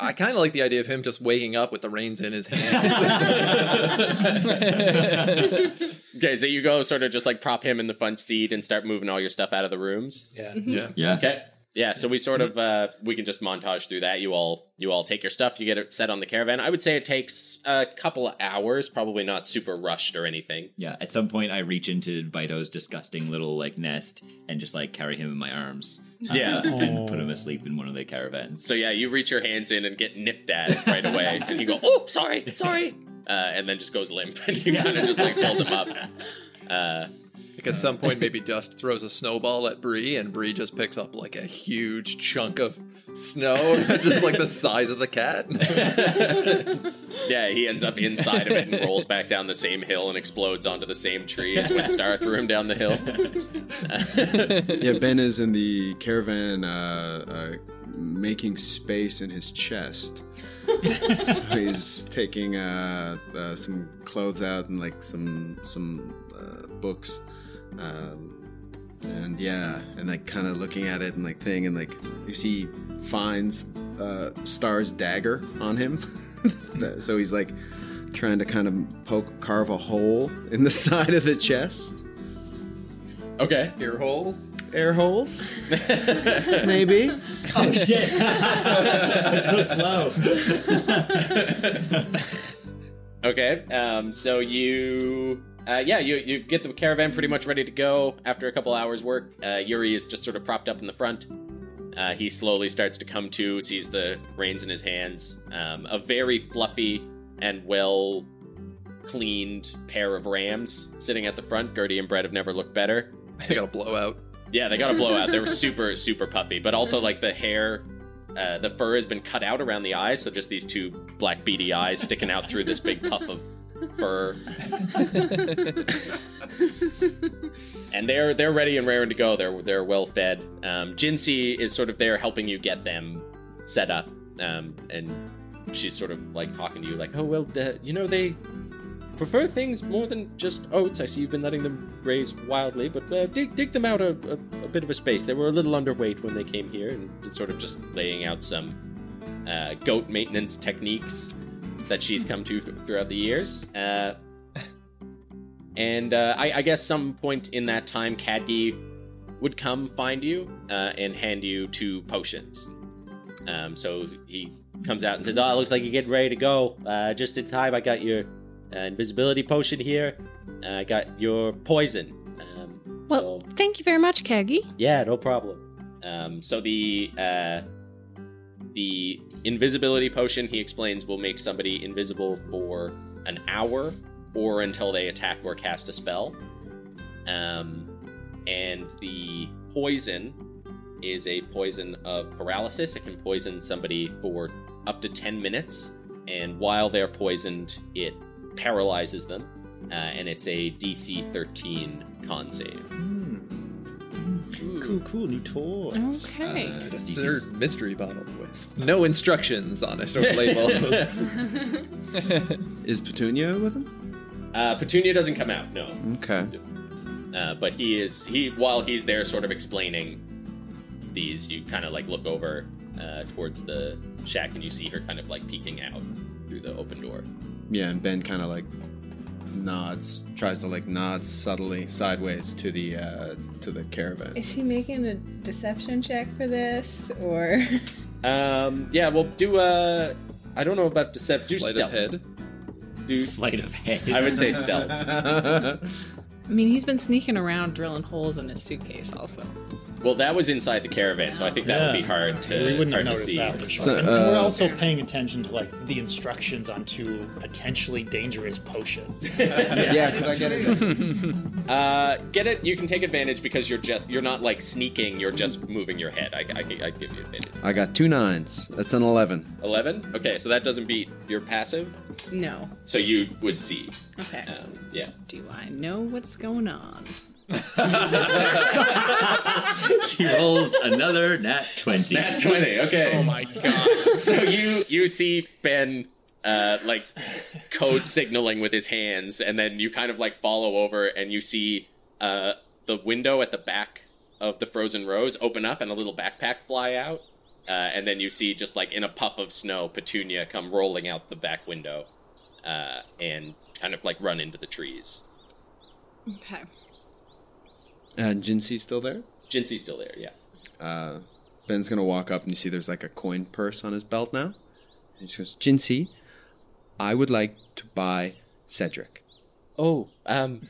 I kind of like the idea of him just waking up with the reins in his hands. [LAUGHS] Okay, so you go sort of just like prop him in the front seat and start moving all your stuff out of the rooms. yeah. Mm-hmm. yeah. Yeah. Okay. Yeah, so we sort of uh we can just montage through that. You all you all take your stuff, you get it set on the caravan. I would say it takes a couple of hours, probably not super rushed or anything. Yeah. At some point, I reach into Vito's disgusting little like nest and just like carry him in my arms. uh, Yeah. [LAUGHS] and put him asleep in one of the caravans. So yeah, you reach your hands in and get nipped at [LAUGHS] right away, and you go, "Oh, sorry, sorry," [LAUGHS] uh, and then just goes limp, and you kind of just like hold him up. Uh, Like at some point, maybe Dust throws a snowball at Bree, and Bree just picks up like a huge chunk of snow, [LAUGHS] just like the size of the cat. [LAUGHS] yeah, he ends up inside of it and [LAUGHS] rolls back down the same hill and explodes onto the same tree as when Star threw him down the hill. yeah, Ben is in the caravan uh, uh, making space in his chest. so he's taking uh, uh, some clothes out and like some some uh, books, um, and yeah, and like kind of looking at it and like thing, and like you see finds uh, Star's dagger on him. [LAUGHS] so he's like trying to kind of poke carve a hole in the [LAUGHS] side of the chest. Okay. Ear holes. Air holes, [LAUGHS] maybe. Oh shit! I'm so slow. Okay, um, so you, uh, yeah, you you get the caravan pretty much ready to go after a couple hours work. Uh, Yuri is just sort of propped up in the front. Uh, he slowly starts to come to, sees the reins in his hands. Um, a very fluffy and well cleaned pair of rams sitting at the front. Gertie and Brett have never looked better. [LAUGHS] They got a blowout. Yeah, they got a blowout. They were [LAUGHS] super, super puffy, but also like the hair, uh, the fur has been cut out around the eyes, so just these two black beady eyes sticking out through this big puff of fur. and they're they're ready and raring to go. They're they're well fed. Um, Jinsey is sort of there helping you get them set up, um, and she's sort of like talking to you like, oh well, the, you know they prefer things more than just oats. I see you've been letting them graze wildly, but uh, dig dig them out a, a, a bit of a space. They were a little underweight when they came here, and sort of just laying out some uh, goat maintenance techniques that she's come to th- throughout the years. Uh, and uh, I, I guess some point in that time, Cadgy would come find you uh, and hand you two potions. Um, so he comes out and says, "Oh, it looks like you're getting ready to go. Uh, just in time. I got your uh, invisibility potion here. Uh, I got your poison. Um, Well, so- thank you very much, Kaggy. yeah, no problem. Um, so the uh, the invisibility potion, he explains, will make somebody invisible for an hour or until they attack or cast a spell. Um, and the poison is a poison of paralysis. It can poison somebody for up to 10 minutes. And while they're poisoned, it paralyzes them. Uh, and it's a DC 13 con save. Cool, cool, new toys. Okay. Uh, DC third mystery bottle with no instructions on it or [LAUGHS] labels. [LAUGHS] Is Petunia with him? Uh, Petunia doesn't come out, no. Okay. Uh, but he is he while he's there, sort of explaining these. You kind of like look over uh, towards the shack, and you see her kind of like peeking out through the open door. Yeah, and Ben kind of like nods, tries to like nod subtly sideways to the uh to the caravan. Is he making a deception check for this, or [LAUGHS] Um, yeah, well, do uh, I don't know about deception. Do Sleight stealth. of head. Do Sleight of hand. I would say stealth. [LAUGHS] I mean, he's been sneaking around drilling holes in his suitcase, also. Well, that was inside the caravan, so I think that would be hard to we wouldn't have hard to noticed see. that for sure. So, and, and we're uh, also paying attention to like the instructions on two potentially dangerous potions. [LAUGHS] Yeah, because I get it. [LAUGHS] Uh, get it? You can take advantage because you're just you're not like sneaking. You're just moving your head. I, I, I give you advantage. I got two nines. That's an 11. Eleven. Okay, so that doesn't beat your passive. No. So you would see. Okay. Um, yeah. Do I know what's going on? [LAUGHS] She rolls another nat 20. Nat twenty. Okay. Oh my god. [LAUGHS] so you you see Ben uh, like code signaling with his hands, and then you kind of like follow over, and you see uh, the window at the back of the frozen rose open up, and a little backpack fly out, uh, and then you see just like in a puff of snow, Petunia come rolling out the back window, uh, and kind of like run into the trees. Okay. And Jinxie's still there? Jinxie's still there, yeah. Uh, Ben's gonna walk up and you see there's like a coin purse on his belt now. And he goes, Jinxie, I would like to buy Cedric. Oh, um,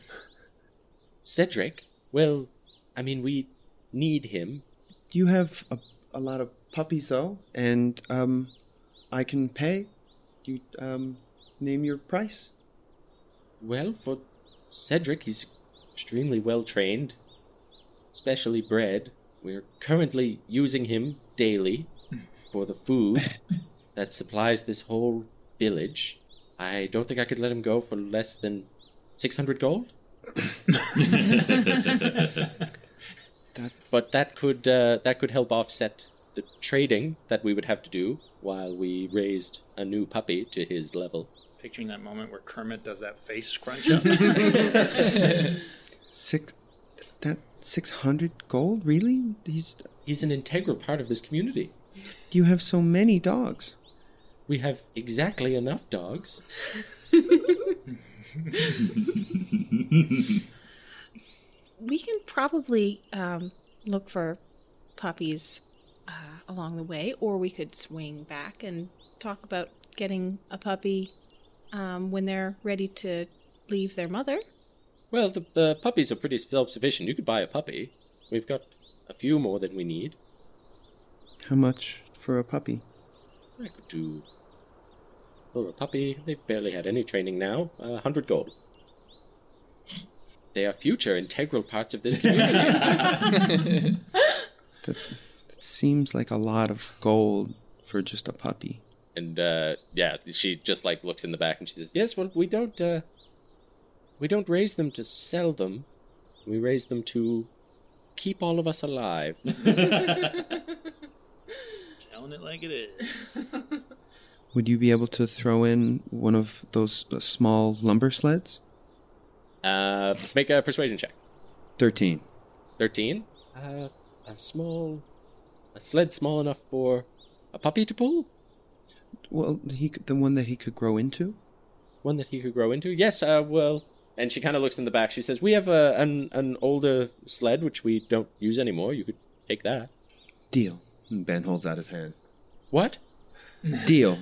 Cedric. Well, I mean, we need him. Do you have a, a lot of puppies though? And um, I can pay. You um, name your price? Well, for Cedric, he's extremely well trained, specially bred. We're currently using him daily for the food [LAUGHS] that supplies this whole village. I don't think I could let him go for less than 600 gold. [LAUGHS] but that could uh, that could help offset the trading that we would have to do while we raised a new puppy to his level. Picturing that moment where Kermit does that face scrunch up. [LAUGHS] Six. That six hundred gold? Really? He's. He's an integral part of this community. You have so many dogs. We have exactly enough dogs. We can probably um, look for puppies uh, along the way, or we could swing back and talk about getting a puppy um, when they're ready to leave their mother. Well, the, the puppies are pretty self sufficient. You could buy a puppy. We've got a few more than we need. How much for a puppy? I could do. For a puppy, they've barely had any training now. A uh, hundred gold. They are future integral parts of this [LAUGHS] community. [LAUGHS] That, that seems like a lot of gold for just a puppy. and uh, yeah, she just like looks in the back and she says, "Yes, well, we don't uh, we don't raise them to sell them. We raise them to keep all of us alive." [LAUGHS] Telling it like it is. [LAUGHS] Would you be able to throw in one of those uh, small lumber sleds? Uh, make a persuasion check. 13. 13. Uh, a small. A sled small enough for a puppy to pull? Well, he the one that he could grow into? One that he could grow into? Yes, uh, well. And she kind of looks in the back. She says, We have a, an, an older sled which we don't use anymore. You could take that. Deal. Ben holds out his hand. What? [LAUGHS] Deal.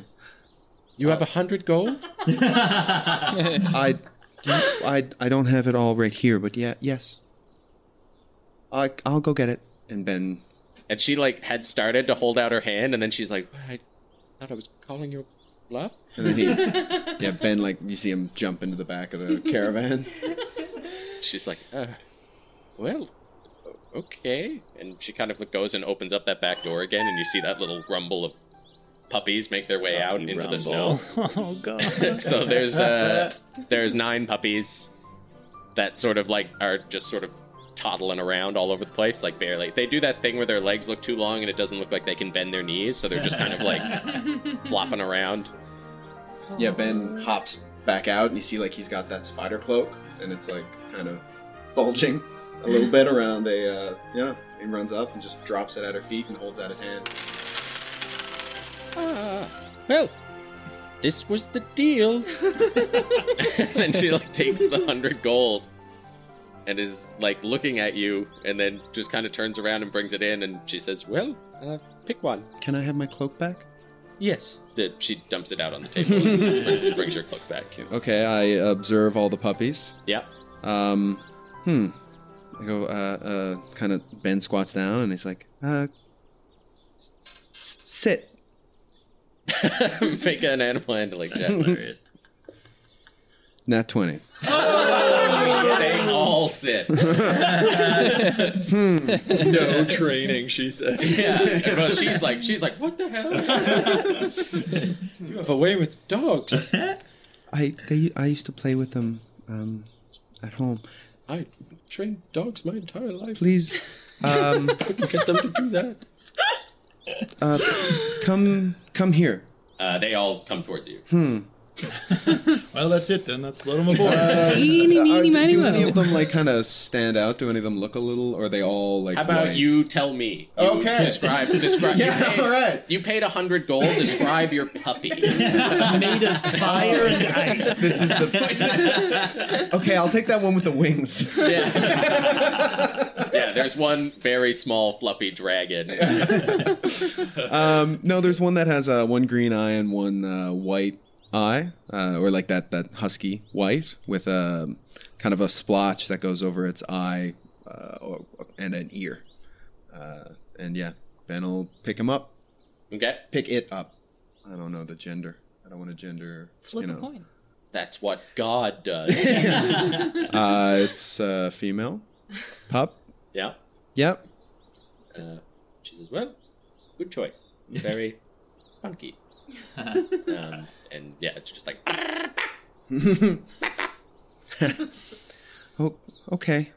You have a hundred gold? [LAUGHS] [LAUGHS] I, do, I, I don't have it all right here, but yeah, yes. I, I'll go get it. And Ben, And she, like, had started to hold out her hand, and then she's like, I thought I was calling your bluff? and then he, yeah, Ben, like, you see him jump into the back of the caravan. [LAUGHS] She's like, uh, well, okay. And she kind of goes and opens up that back door again, and you see that little rumble of puppies make their way out into the snow. [LAUGHS] oh god. [LAUGHS] so there's uh, there's nine puppies that sort of like are just sort of toddling around all over the place, like barely. They do that thing where their legs look too long and it doesn't look like they can bend their knees, so they're just kind of like [LAUGHS] flopping around. Yeah, Ben hops back out, and you see like he's got that spider cloak, and it's like kind of bulging a little bit around a. Uh, yeah, he runs up and just drops it at her feet and holds out his hand. Ah, well, this was the deal. [LAUGHS] and then she like takes the hundred gold and is like looking at you and then just kind of turns around and brings it in and she says, Well, uh, pick one. Can I have my cloak back? Yes. The, she dumps it out on the table and [LAUGHS] brings, your cloak back. Okay, I observe all the puppies. Yeah. Um, hmm. I go, uh, uh, kind of, Ben squats down and he's like, uh, s- s- sit. [LAUGHS] Make an animal handling check. Nat 20. [LAUGHS] all [LAUGHS] sit. no training, she said. Yeah. Well, she's like, she's like, what the hell? [LAUGHS] You have a way with dogs. I they I used to play with them um, at home. I trained dogs my entire life. Please, um, [LAUGHS] Couldn't get them to do that. uh, come come here. Uh, they all come towards you. Well, that's it then. Let's load them aboard. Eeny, Uh, meeny, do, miny, do any of them like kind of stand out? Do any of them look a little, or are they all like? How about white? you tell me? You Okay. Describe. Describe. [LAUGHS] Yeah, you paid, all right. You paid a hundred gold. Describe your puppy. [LAUGHS] it's made of fire and ice. This is the. [LAUGHS] okay, I'll take that one with the wings. yeah. yeah. There's one very small, fluffy dragon. Um, no, there's one that has uh, one green eye and one uh, white eye, uh, or like that that husky white with a kind of a splotch that goes over its eye uh, or, and an ear. Uh, and yeah, Ben will pick him up, Okay. pick it up. I don't know the gender. I don't want to gender. Flip you a coin. That's what God does. [LAUGHS] Uh, it's uh, female, pup. yeah. Yep. Uh, she says, "Well, good choice. Very funky." [LAUGHS] um, and yeah, it's just like [LAUGHS] Oh, okay.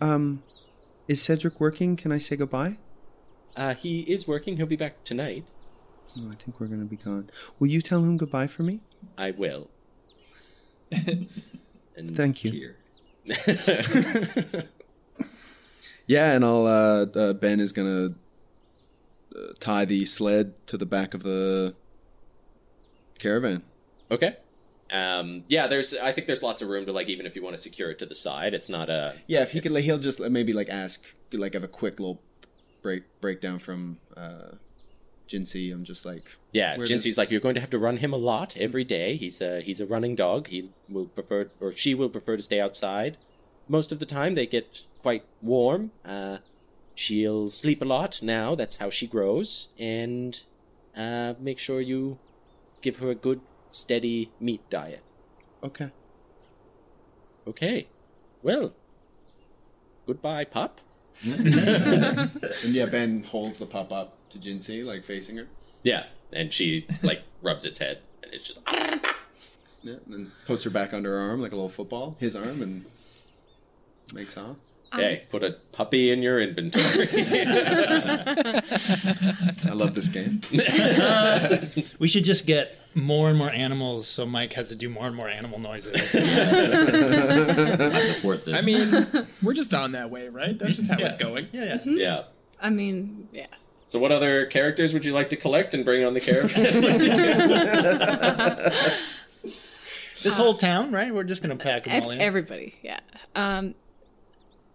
Um, is Cedric working? Can I say goodbye? uh, he is working. He'll be back tonight. No, I think we're gonna be gone. Will you tell him goodbye for me? I will. [LAUGHS] and Thank you. Yeah, and I'll. Uh, uh, ben is gonna uh, tie the sled to the back of the caravan. Okay. Um, yeah, there's. I think there's lots of room to like, even if you want to secure it to the side, it's not a. Yeah, if he could, like, he'll just maybe like ask, like, have a quick little break breakdown from uh, Jinsey. I'm just like, Yeah, Where Jinsey's does- like you're going to have to run him a lot every day. He's a he's a running dog. He will prefer or she will prefer to stay outside. Most of the time, they get quite warm. Uh, she'll sleep a lot now. That's how she grows. And uh, make sure you give her a good, steady meat diet. okay. Okay. Well. Goodbye, pup. [LAUGHS] And yeah, Ben holds the pup up to Jinsey, like facing her. Yeah, and she like [LAUGHS] rubs its head, and it's just Yeah, and then puts her back under her arm like a little football, his arm, and makes off. Hey, put a puppy in your inventory. I love this game. [LAUGHS] We should just get more and more animals so Mike has to do more and more animal noises. [LAUGHS] I support this. I mean, we're just on that way, right? That's just how it's going. yeah, yeah. yeah. I mean, yeah. So, what other characters would you like to collect and bring on the caravan? [LAUGHS] This whole town, right? We're just gonna pack them Ev- all in. everybody, yeah. Um,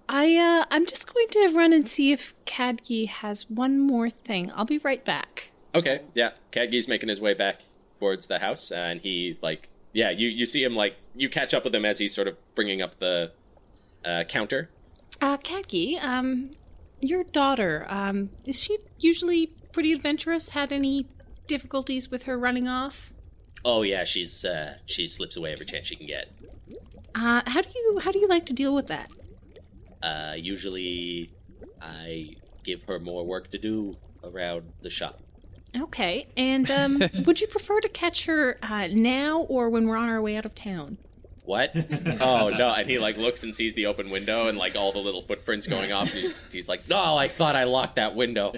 I uh, I'm just going to run and see if Kadgi has one more thing. I'll be right back. okay, yeah. Kadgi's making his way back towards the house, and he like, yeah, you you see him like you catch up with him as he's sort of bringing up the uh, counter. Uh, Kadgi, um, your daughter, um, is she usually pretty adventurous? Had any difficulties with her running off? Oh yeah, she's uh, she slips away every chance she can get. Uh, how do you how do you like to deal with that? Uh, usually, I give her more work to do around the shop. Okay, and um, [LAUGHS] would you prefer to catch her uh, now or when we're on our way out of town? What? oh no! And he like looks and sees the open window and like all the little footprints going off. And he, he's like, "No, I thought I locked that window."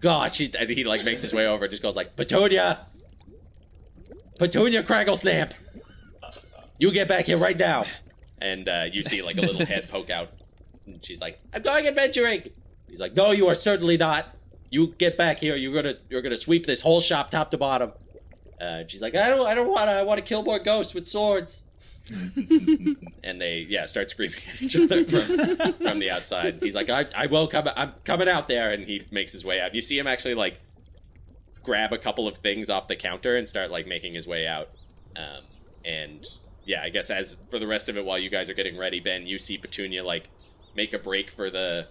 Gosh, she and he like makes his way over and just goes like, "Petunia, Petunia, Craggle Snap, you get back here right now!" And uh, you see like a little [LAUGHS] head poke out, and she's like, "I'm going adventuring." He's like, "No, you are certainly not. You get back here. You're gonna you're gonna sweep this whole shop top to bottom." Uh, and she's like, "I don't I don't want to. I want to kill more ghosts with swords." [LAUGHS] and they yeah start screaming at each other from, from the outside. He's like, I, I will come. I'm coming out there, and he makes his way out. You see him actually like grab a couple of things off the counter and start like making his way out. Um, and yeah, I guess as for the rest of it, while you guys are getting ready, Ben, you see Petunia like make a break for the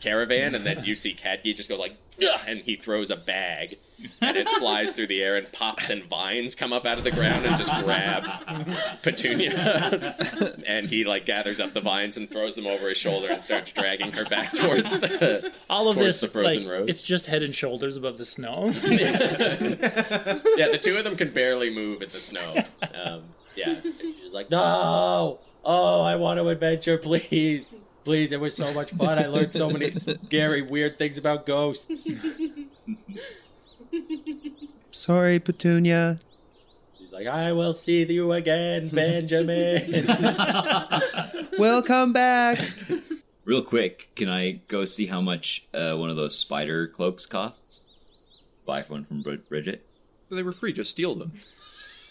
caravan, and then you see Cadgy just go like, "Ugh," and he throws a bag, and it flies through the air, and pops and vines come up out of the ground and just grab Petunia, [LAUGHS] and he like gathers up the vines and throws them over his shoulder and starts dragging her back towards the All of this, the frozen like, rose. it's just head and shoulders above the snow. [LAUGHS] yeah, the two of them can barely move in the snow. Um, yeah, she's like, no, oh, I want to adventure, please, please. It was so much fun. I learned so many scary, weird things about ghosts. [LAUGHS] Sorry, Petunia. She's like, I will see you again, [LAUGHS] Benjamin. [LAUGHS] Welcome back. Real quick, can I go see how much uh, one of those spider cloaks costs? Buy one from Brid- Bridgette. They were free. Just steal them.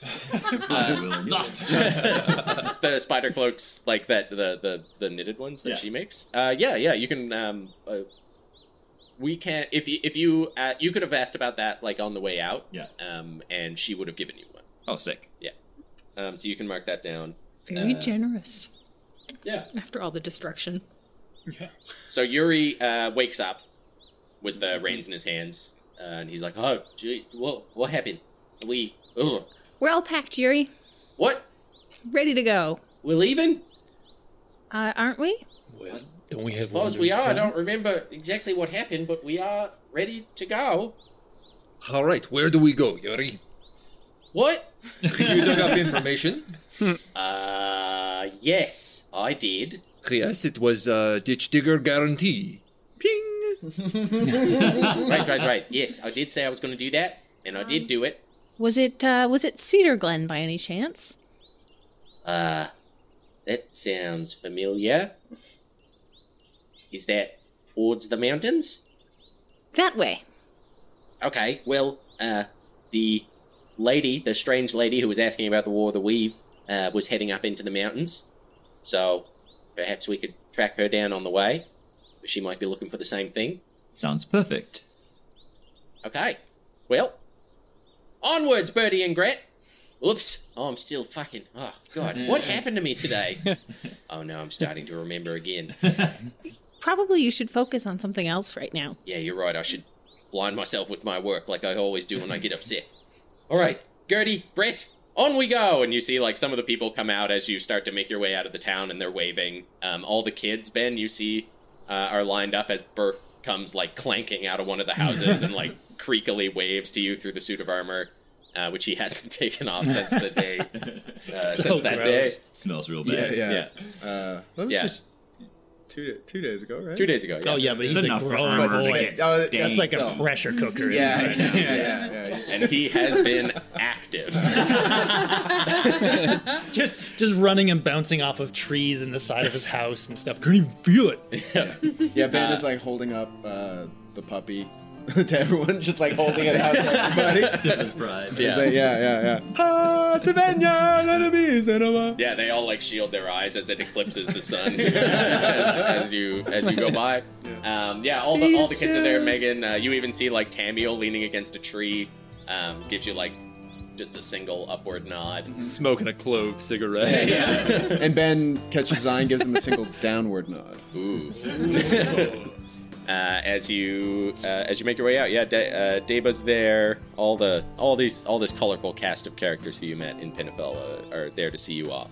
[LAUGHS] I will not. [LAUGHS] the spider cloaks, like that, the the the knitted ones that Yeah. she makes. Uh, yeah, yeah, you can. Um, uh, we can if you if you uh, you could have asked about that like on the way out. Yeah. Um, and she would have given you one. Oh, sick. Yeah. Um, so you can mark that down. Very Uh, generous. Yeah. After all the destruction. Yeah so Yuri uh, wakes up with the reins in his hands, uh, and he's like, "Oh, gee, what what happened? We ugh. We're all packed, Yuri. what? Ready to go. We're leaving? Uh, aren't we? Well, don't we I have? suppose we are. I don't remember exactly what happened, but we are ready to go. All right, where do we go, Yuri? What? you dug up information. [LAUGHS] Uh, yes, I did. Yes, it was uh, ditch digger guarantee. Ping. [LAUGHS] right, right, right. Yes, I did say I was going to do that, and I did do it. Was it uh was it Cedar Glen by any chance? Uh, that sounds familiar. Is that towards the mountains? That way. Okay, well, uh, the lady, the strange lady who was asking about the War of the Weave, uh, was heading up into the mountains. So perhaps we could track her down on the way. She might be looking for the same thing. Sounds perfect. Okay, well, onwards, Bertie and Gret. Oops. Oh, I'm still fucking. Oh, God. What happened to me today? [LAUGHS] oh, no, I'm starting to remember again. [LAUGHS] Probably you should focus on something else right now. Yeah, you're right. I should blind myself with my work like I always do when I get upset. All right, Gertie, Brett, on we go! And you see, like, some of the people come out as you start to make your way out of the town and they're waving. Um, all the kids, Ben, you see, uh, are lined up as Burf comes, like, clanking out of one of the houses and, like, [LAUGHS] creakily waves to you through the suit of armor. Uh, which he hasn't [LAUGHS] taken off since the day, uh, [LAUGHS] So since that day. gross. smells real bad. yeah. Yeah. Uh, that was Yeah. just two two days ago, right? Two days ago. Yeah. Oh yeah, but he's It's a enough for grown boy. Oh, that's That's like a still- pressure cooker. Yeah, right yeah, yeah, yeah, yeah. And he has been active. [LAUGHS] just just running and bouncing off of trees in the side of his house and stuff. Couldn't even feel it. [LAUGHS] Yeah, yeah Ben is like holding up uh, the puppy [LAUGHS] to everyone, just like holding it out to [LAUGHS] everybody. Citrus pride. He's like, yeah, yeah, yeah. Ah, Savannah, enemies, enema. Yeah, they all like shield their eyes as it eclipses the sun [LAUGHS] as, as you as you go by. Um, yeah, all the all the kids are there. Megan, uh, you even see like Tamio leaning against a tree, um, gives you like just a single upward nod. Smoking a clove cigarette. Yeah. And Ben catches his eye and gives him a single downward nod. Ooh. Uh, as you uh, as you make your way out, yeah, De- uh, Deba's there. All the all these all this colorful cast of characters who you met in Pinefell uh, are there to see you off.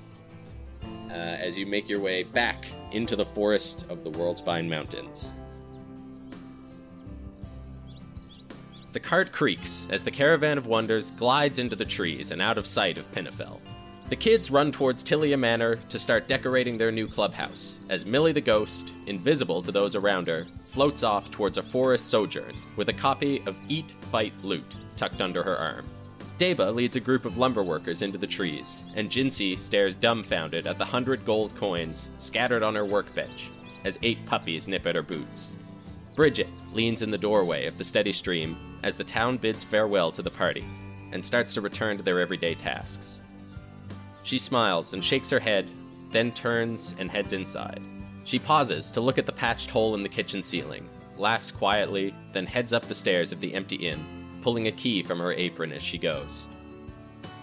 As you make your way back into the forest of the World's Spine Mountains. The cart creaks as the caravan of wonders glides into the trees and out of sight of Pinefell. The kids run towards Tilia Manor to start decorating their new clubhouse, as Millie the Ghost, invisible to those around her, floats off towards a forest sojourn with a copy of Eat, Fight, Loot tucked under her arm. Deba leads a group of lumber workers into the trees, and Jinsey stares dumbfounded at the hundred gold coins scattered on her workbench as eight puppies nip at her boots. Bridgette leans in the doorway of the steady stream as the town bids farewell to the party and starts to return to their everyday tasks. She smiles and shakes her head, then turns and heads inside. She pauses to look at the patched hole in the kitchen ceiling, laughs quietly, then heads up the stairs of the empty inn, pulling a key from her apron as she goes.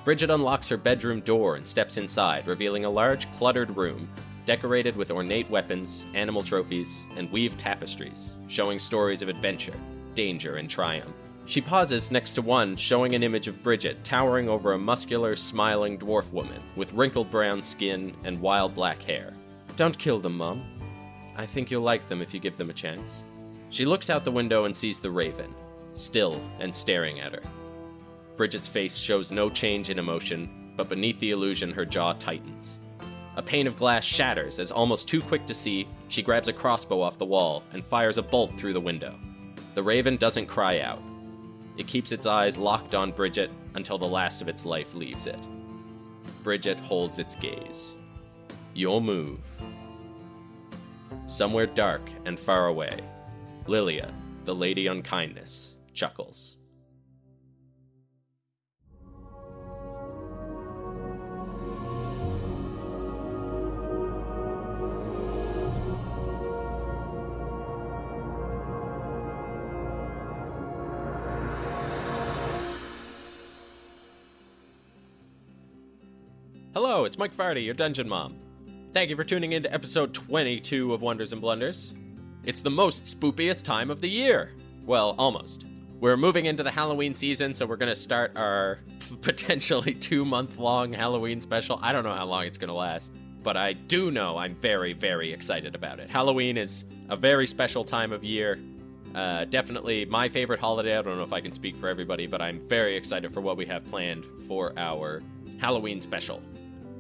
Bridgette unlocks her bedroom door and steps inside, revealing a large, cluttered room decorated with ornate weapons, animal trophies, and weaved tapestries, showing stories of adventure, danger, and triumph. She pauses next to one, showing an image of Bridgette towering over a muscular, smiling dwarf woman with wrinkled brown skin and wild black hair. Don't kill them, Mom. I think you'll like them if you give them a chance. She looks out the window and sees the raven, still and staring at her. Bridgette's face shows no change in emotion, but beneath the illusion, her jaw tightens. A pane of glass shatters as, almost too quick to see, she grabs a crossbow off the wall and fires a bolt through the window. The raven doesn't cry out. It keeps its eyes locked on Bridgette until the last of its life leaves it. Bridgette holds its gaze. Your move. Somewhere dark and far away, Lilia, the Lady Unkindness, chuckles. It's Mike Farty, your Dungeon Mom. Thank you for tuning in to episode 22 of Wonders and Blunders. It's the most spoopiest time of the year. Well, almost. We're moving into the Halloween season, so we're going to start our [LAUGHS] potentially two month long Halloween special. I don't know how long it's going to last, but I do know I'm very, very excited about it. Halloween is a very special time of year. Uh, definitely my favorite holiday. I don't know if I can speak for everybody, but I'm very excited for what we have planned for our Halloween special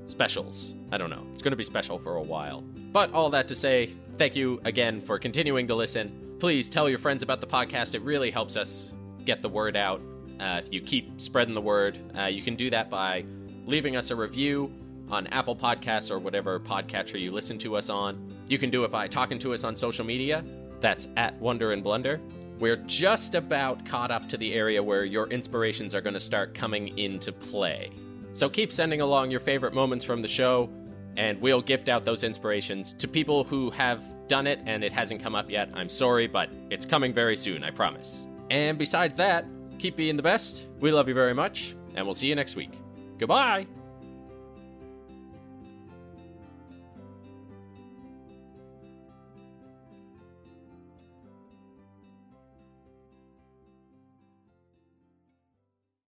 specials. I don't know. It's going to be special for a while. But all that to say, thank you again for continuing to listen. Please tell your friends about the podcast. It really helps us get the word out. Uh, if you keep spreading the word, uh, you can do that by leaving us a review on Apple Podcasts or whatever podcatcher you listen to us on. You can do it by talking to us on social media. That's at Wonder and Blunder. We're just about caught up to the area where your inspirations are going to start coming into play. So keep sending along your favorite moments from the show, and we'll gift out those inspirations to people who have done it and it hasn't come up yet. I'm sorry, but it's coming very soon, I promise. And besides that, keep being the best. We love you very much, and we'll see you next week. Goodbye!